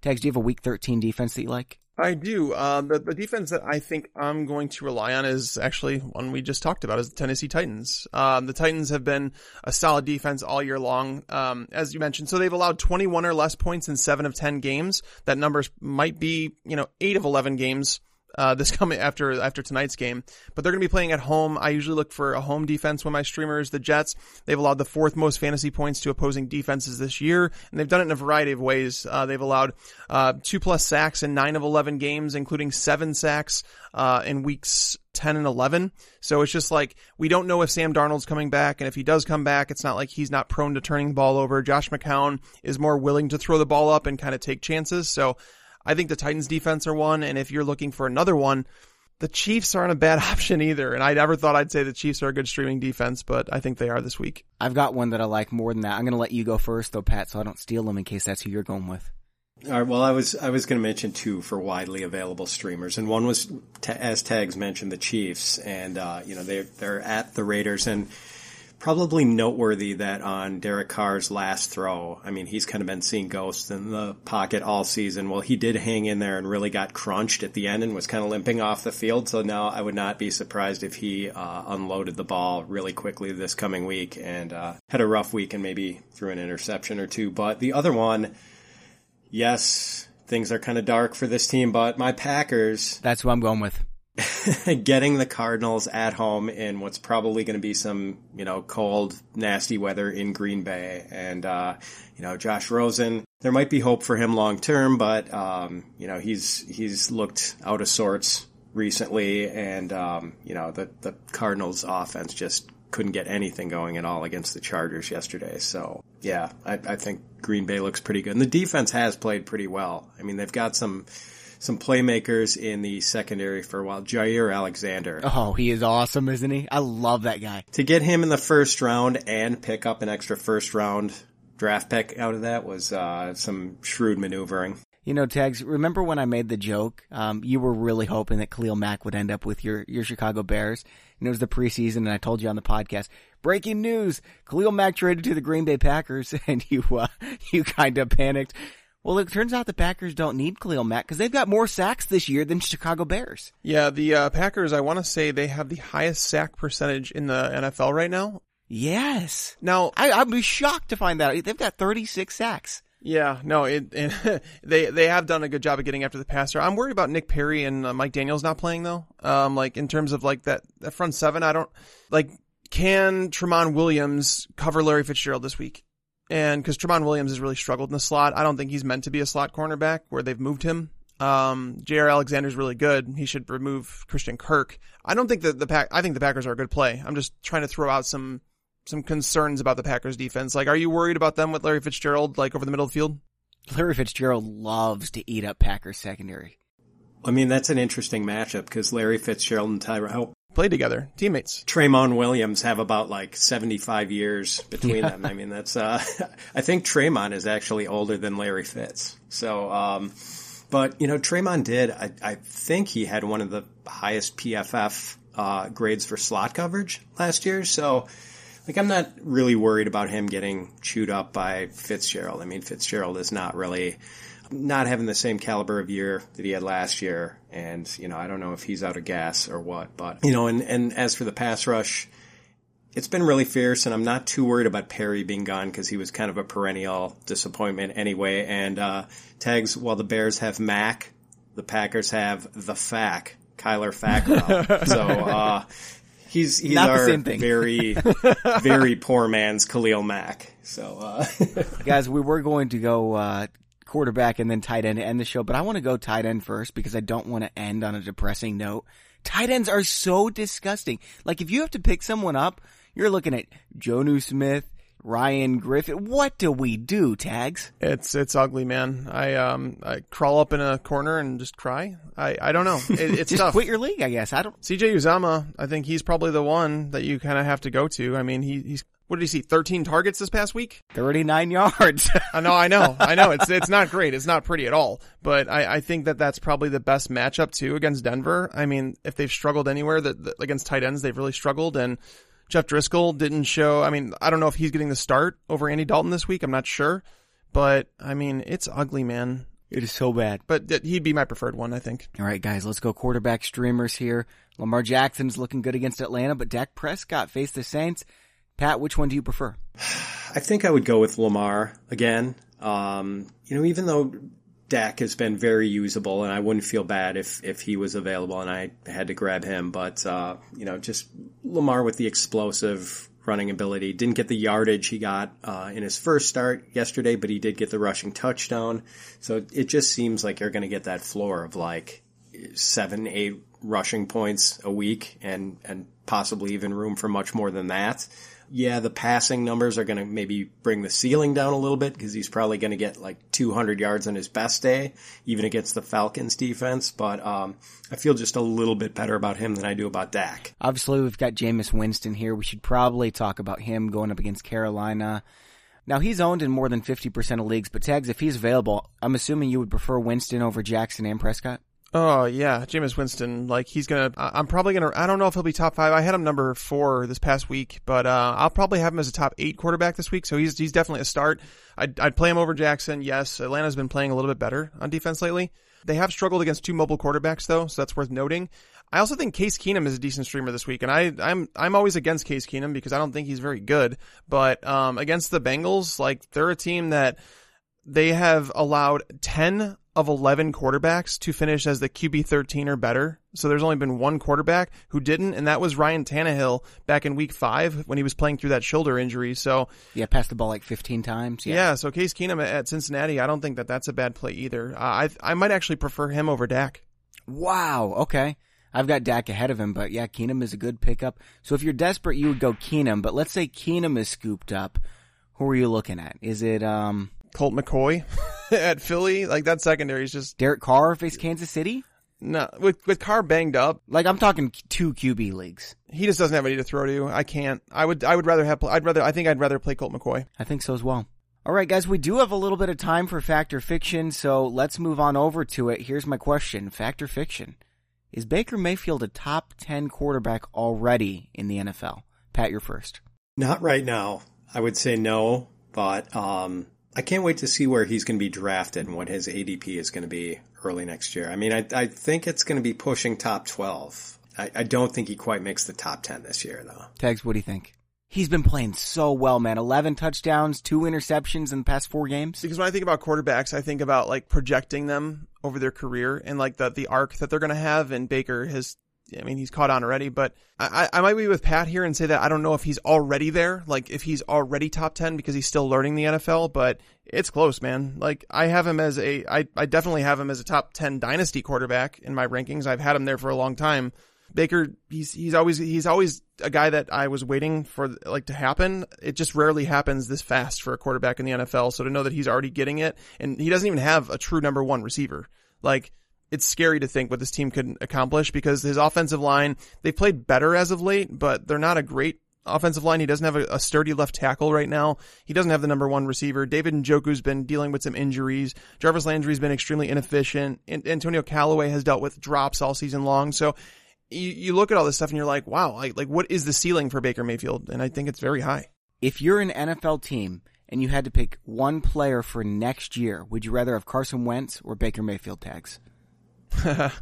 Tags, do you have a week 13 defense that you like? I do. Uh, the, the defense that I think I'm going to rely on is actually one we just talked about is the Tennessee Titans. Um, the Titans have been a solid defense all year long, um, as you mentioned. So they've allowed 21 or less points in seven of 10 games. That numbers might be, you know, eight of 11 games uh, this coming after after tonight's game. But they're going to be playing at home. I usually look for a home defense when my streamers. The Jets they've allowed the fourth most fantasy points to opposing defenses this year, and they've done it in a variety of ways. Uh, they've allowed uh, two plus sacks in nine of eleven games, including seven sacks uh, in weeks 10 and 11. So it's just like, we don't know if Sam Darnold's coming back. And if he does come back, it's not like he's not prone to turning the ball over. Josh McCown is more willing to throw the ball up and kind of take chances. So I think the Titans defense are one. And if you're looking for another one, the Chiefs aren't a bad option either. And I never thought I'd say the Chiefs are a good streaming defense, but I think they are this week. I've got one that I like more than that. I'm going to let you go first though, Pat, so I don't steal them in case that's who you're going with. All right. Well, I was I was going to mention two for widely available streamers, and one was as Tags mentioned the Chiefs, and uh, you know they they're at the Raiders, and probably noteworthy that on Derek Carr's last throw, I mean he's kind of been seeing ghosts in the pocket all season. Well, he did hang in there and really got crunched at the end and was kind of limping off the field. So now I would not be surprised if he uh, unloaded the ball really quickly this coming week and uh, had a rough week and maybe threw an interception or two. But the other one yes, things are kind of dark for this team, but my Packers. That's what I'm going with. getting the Cardinals at home in what's probably going to be some, you know, cold, nasty weather in Green Bay. And, uh, you know, Josh Rosen, there might be hope for him long term, but, um, you know, he's, he's looked out of sorts recently. And, um, you know, the, the Cardinals offense just couldn't get anything going at all against the Chargers yesterday. So yeah, I, I think Green Bay looks pretty good. And the defense has played pretty well. I mean, they've got some, some playmakers in the secondary for a while. Jaire Alexander. Oh, he is awesome, isn't he? I love that guy. To get him in the first round and pick up an extra first round draft pick out of that was uh, some shrewd maneuvering. You know, Tags, remember when I made the joke? Um, you were really hoping that Khalil Mack would end up with your, your Chicago Bears. And it was the preseason and I told you on the podcast, breaking news, Khalil Mack traded to the Green Bay Packers and you, uh, you kind of panicked. Well, it turns out the Packers don't need Khalil Mack because they've got more sacks this year than Chicago Bears. Yeah, the uh, Packers, I want to say they have the highest sack percentage in the NFL right now. Yes. Now, I, I'd be shocked to find that. They've got 36 sacks. Yeah, no, it, it, they they have done a good job of getting after the passer. I'm worried about Nick Perry and uh, Mike Daniels not playing though. Um, like in terms of like that, that front seven, I don't like. Can Tramon Williams cover Larry Fitzgerald this week? And because Tramon Williams has really struggled in the slot, I don't think he's meant to be a slot cornerback where they've moved him. Um, Jaire Alexander's really good. He should remove Christian Kirk. I don't think that the pack. I think the Packers are a good play. I'm just trying to throw out some some concerns about the Packers defense. Like, are you worried about them with Larry Fitzgerald, like over the middle of the field? Larry Fitzgerald loves to eat up Packers secondary. I mean, that's an interesting matchup because Larry Fitzgerald and Tyrell play together, teammates. Tramon Williams have about like 75 years between yeah. them. I mean, that's, uh, I think Tramon is actually older than Larry Fitz. So, um, but you know, Tramon did, I, I think he had one of the highest PFF, uh, grades for slot coverage last year. So, like I'm not really worried about him getting chewed up by Fitzgerald. I mean, Fitzgerald is not really not having the same caliber of year that he had last year, and you know I don't know if he's out of gas or what, but you know, and and as for the pass rush, it's been really fierce, and I'm not too worried about Perry being gone because he was kind of a perennial disappointment anyway. And uh, tags while the Bears have Mack, the Packers have the Fack. Kyler Fackrell. so, uh, He's he's Not our very very poor man's Khalil Mack. So uh, guys, we were going to go uh, quarterback and then tight end to end the show, but I want to go tight end first because I don't want to end on a depressing note. Tight ends are so disgusting. Like if you have to pick someone up, you're looking at Jonnu Smith, Ryan Griffin. What do we do, tags? It's it's ugly, man. I um I crawl up in a corner and just cry. I I don't know. It, it's Just tough. quit your league, I guess. I don't. CJ Uzomah, I think he's probably the one that you kind of have to go to. I mean, he he's what did he see? 13 targets this past week? 39 yards. I know, I know, I know. It's it's not great. It's not pretty at all. But I, I think that that's probably the best matchup too against Denver. I mean, if they've struggled anywhere that, that against tight ends, they've really struggled. And Jeff Driskel didn't show. I mean, I don't know if he's getting the start over Andy Dalton this week. I'm not sure. But I mean, it's ugly, man. it is so bad. But th- he'd be my preferred one, I think. All right, guys, let's go quarterback streamers here. Lamar Jackson's looking good against Atlanta, but Dak Prescott faced the Saints. Pat, which one do you prefer? I think I would go with Lamar again. Um, you know, even though Dak has been very usable, and I wouldn't feel bad if if he was available and I had to grab him. But uh, you know, just Lamar with the explosive running ability didn't get the yardage he got uh, in his first start yesterday, but he did get the rushing touchdown. So it just seems like you're going to get that floor of like seven, eight rushing points a week and, and possibly even room for much more than that. Yeah, the passing numbers are going to maybe bring the ceiling down a little bit because he's probably going to get like 200 yards on his best day, even against the Falcons defense. But um, I feel just a little bit better about him than I do about Dak. Obviously, we've got Jameis Winston here. We should probably talk about him going up against Carolina. Now he's owned in more than 50% of leagues, but tags, if he's available, I'm assuming you would prefer Winston over Jackson and Prescott? Oh yeah, Jameis Winston. Like he's gonna. I'm probably gonna. I don't know if he'll be top five. I had him number four this past week, but uh, I'll probably have him as a top eight quarterback this week. So he's he's definitely a start. I'd, I'd play him over Jackson. Yes, Atlanta's been playing a little bit better on defense lately. They have struggled against two mobile quarterbacks though, so that's worth noting. I also think Case Keenum is a decent streamer this week, and I, I'm I'm always against Case Keenum because I don't think he's very good. But um, against the Bengals, like they're a team that they have allowed ten of 11 quarterbacks to finish as the QB 13 or better. So there's only been one quarterback who didn't, and that was Ryan Tannehill back in week five when he was playing through that shoulder injury. So yeah, passed the ball like 15 times. Yeah. yeah so Case Keenum at Cincinnati, I don't think that that's a bad play either. Uh, I I might actually prefer him over Dak. Wow. Okay. I've got Dak ahead of him, but yeah, Keenum is a good pickup. So if you're desperate, you would go Keenum. But let's say Keenum is scooped up. Who are you looking at? Is it um Colt McCoy at Philly? Like that secondary is just Derek Carr face Kansas City? no with with Carr banged up. Like I'm talking two QB leagues. He just doesn't have any to throw to. I can't. I would. I would rather have. I'd rather. I think I'd rather play Colt McCoy. I think so as well. All right, guys, we do have a little bit of time for fact or fiction, so let's move on over to it. Here's my question: fact or fiction? Is Baker Mayfield a top 10 quarterback already in the NFL? Pat, you're first. Not right now. I would say no, but um, I can't wait to see where he's going to be drafted and what his ADP is going to be early next year. I mean, I, I think it's going to be pushing top 12. I, I don't think he quite makes the top 10 this year, though. Tags, what do you think? He's been playing so well, man. 11 touchdowns, two interceptions in the past four games. Because when I think about quarterbacks, I think about like projecting them over their career and like the, the arc that they're going to have. And Baker has, I mean, he's caught on already, but I, I might be with Pat here and say that I don't know if he's already there, like if he's already top 10 because he's still learning the NFL, but it's close, man. Like I have him as a, I, I definitely have him as a top 10 dynasty quarterback in my rankings. I've had him there for a long time. Baker, he's he's always he's always a guy that I was waiting for like to happen. It just rarely happens this fast for a quarterback in the NFL. So to know that he's already getting it, and he doesn't even have a true number one receiver, like it's scary to think what this team could accomplish because his offensive line they played better as of late, but they're not a great offensive line. He doesn't have a, a, sturdy left tackle right now. He doesn't have the number one receiver. David Njoku's been dealing with some injuries. Jarvis Landry's been extremely inefficient. Antonio Callaway has dealt with drops all season long. So you, you look at all this stuff and you're like, wow, like, like what is the ceiling for Baker Mayfield? And I think it's very high. If you're an NFL team and you had to pick one player for next year, would you rather have Carson Wentz or Baker Mayfield tags?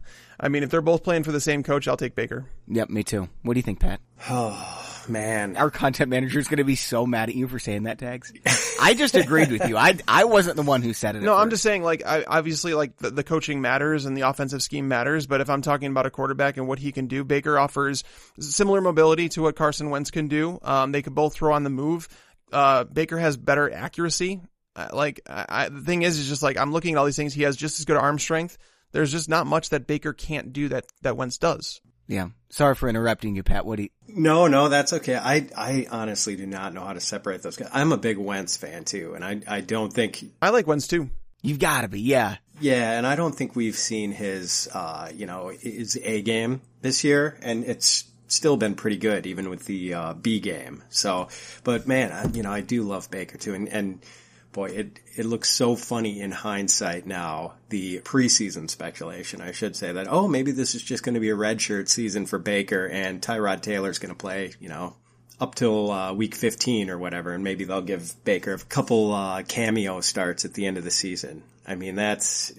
I mean, if they're both playing for the same coach, I'll take Baker. Yep, me too. What do you think, Pat? Oh man, our content manager is going to be so mad at you for saying that, tags. I just agreed with you. I I wasn't the one who said it. No, I'm just saying, like, I, obviously, like the, the coaching matters and the offensive scheme matters. But if I'm talking about a quarterback and what he can do, Baker offers similar mobility to what Carson Wentz can do. Um, they could both throw on the move. Uh, Baker has better accuracy. Uh, like, I, the thing is, is just like I'm looking at all these things. He has just as good arm strength there's just not much that Baker can't do that that Wentz does. Yeah. Sorry for interrupting you, Pat. What do you? No, no, that's okay. I, I honestly do not know how to separate those guys. I'm a big Wentz fan too, and I, I don't think I like Wentz too. You've got to be, yeah. Yeah, and I don't think we've seen his, uh, you know, his A game this year, and it's still been pretty good, even with the uh, B game. So, but man, I, you know, I do love Baker too, and and boy, it it looks so funny in hindsight now. The preseason speculation, I should say that oh maybe this is just going to be a redshirt season for Baker and Tyrod Taylor's going to play, you know, up till uh, week 15 or whatever, and maybe they'll give Baker a couple uh, cameo starts at the end of the season. I mean, that's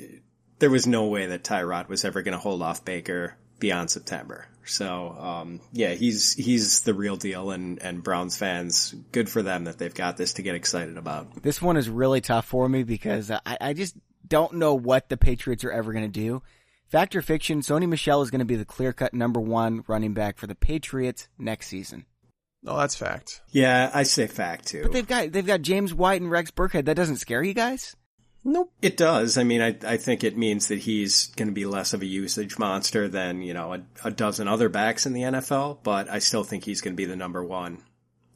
there was no way that Tyrod was ever going to hold off Baker beyond September. So um, yeah, he's he's the real deal, and and Browns fans, good for them that they've got this to get excited about. This one is really tough for me because I, I just don't know what the Patriots are ever going to do. Fact or fiction? Sony Michel is going to be the clear cut number one running back for the Patriots next season. Oh, that's fact. Yeah, I say fact too. But they've got they've got James White and Rex Burkhead. That doesn't scare you guys? Nope. It does. I mean, I, I think it means that he's going to be less of a usage monster than, you know, a, a dozen other backs in the NFL, but I still think he's going to be the number one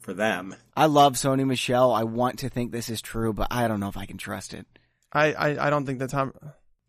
for them. I love Sony Michel. I want to think this is true, but I don't know if I can trust it. I, I, I don't think that Tom.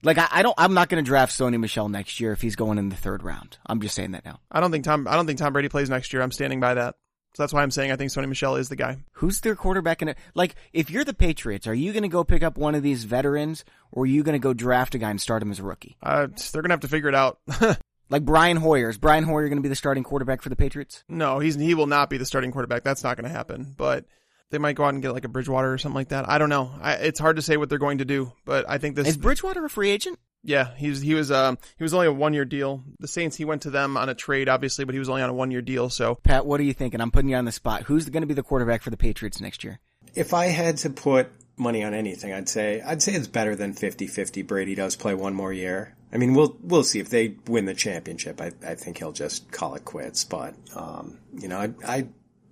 Like I, I don't. I'm not going to draft Sony Michel next year if he's going in the third round. I'm just saying that now. I don't think Tom. I don't think Tom Brady plays next year. I'm standing by that. So that's why I'm saying I think Sony Michel is the guy. Who's their quarterback in it? Like, if you're the Patriots, are you going to go pick up one of these veterans, or are you going to go draft a guy and start him as a rookie? Uh, they're gonna have to figure it out. Like Brian Hoyer. Is Brian Hoyer going to be the starting quarterback for the Patriots? no, he's he will not be the starting quarterback. That's not going to happen. But they might go out and get like a Bridgewater or something like that. I don't know. I, it's hard to say what they're going to do. But I think this. Is Bridgewater a free agent? Yeah, he was he was um he was only a one year deal. The Saints he went to them on a trade, obviously, but he was only on a one year deal. So Pat, what are you thinking? I'm putting you on the spot. Who's going to be the quarterback for the Patriots next year? If I had to put money on anything, I'd say I'd say it's better than 50-50 Brady does play one more year. I mean, we'll we'll see if they win the championship. I I think he'll just call it quits, but um, you know, I I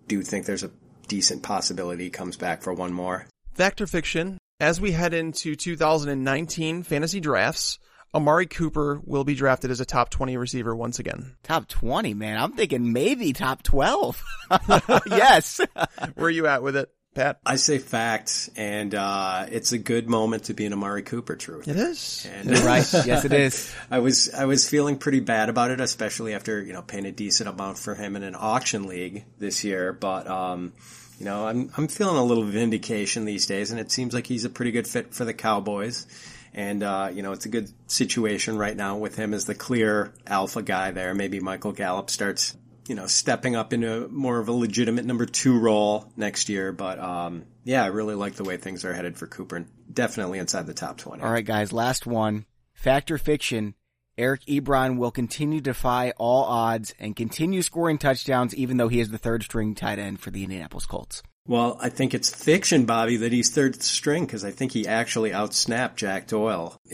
do think there's a decent possibility he comes back for one more. Factor Fiction. As we head into 2019 fantasy drafts, Amari Cooper will be drafted as a top 20 receiver once again. Top 20, man. I'm thinking maybe top 12. yes. Where are you at with it, Pat? I say fact, and uh, it's a good moment to be an Amari Cooper truth. It is. And You're right. Yes, it is. I was I was feeling pretty bad about it, especially after you know paying a decent amount for him in an auction league this year. But um, you know, I'm I'm feeling a little vindication these days, and it seems like he's a pretty good fit for the Cowboys. And uh, you know, it's a good situation right now with him as the clear alpha guy there. Maybe Michael Gallup starts you know stepping up into more of a legitimate number two role next year. But um, yeah, I really like the way things are headed for Cooper, definitely inside the top twenty. All right, guys. Last one. Factor fiction. Eric Ebron will continue to defy all odds and continue scoring touchdowns even though he is the third string tight end for the Indianapolis Colts. Well, I think it's fiction, Bobby, that he's third string because I think he actually outsnapped Jack Doyle.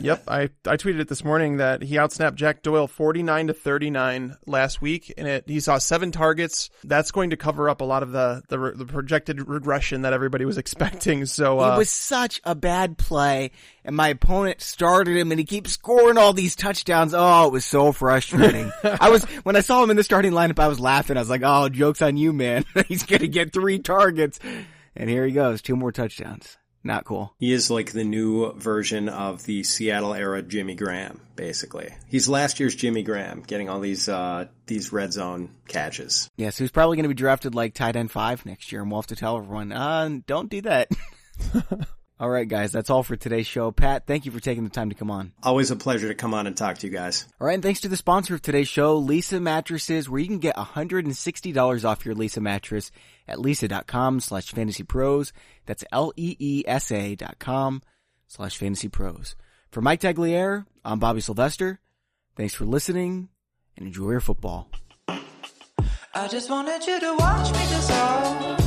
Yep, I, I tweeted it this morning that he outsnapped Jack Doyle 49 to 39 last week, and it, he saw seven targets. That's going to cover up a lot of the, the, the projected regression that everybody was expecting. So, uh, it was such a bad play, and my opponent started him, and he keeps scoring all these touchdowns. Oh, it was so frustrating. I was when I saw him in the starting lineup, I was laughing. I was like, "Oh, jokes on you, man! He's gonna get three targets." And here he goes, two more touchdowns. Not cool. he is like the new version of the Seattle era Jimmy Graham, basically. He's last year's Jimmy Graham, getting all these uh, these red zone catches. Yes, he's probably going to be drafted like tight end five next year, and we'll have to tell everyone, uh, don't do that. all right, guys, that's all for today's show. Pat, thank you for taking the time to come on. Always a pleasure to come on and talk to you guys. All right, and thanks to the sponsor of today's show, Leesa Mattresses, where you can get $160 off your Leesa mattress at leesa.com slash fantasy pros. That's L-E-E-S-A dot com slash fantasy pros. For Mike Tagliere, I'm Bobby Sylvester. Thanks for listening and enjoy your football. I just wanted you to watch me dissolve.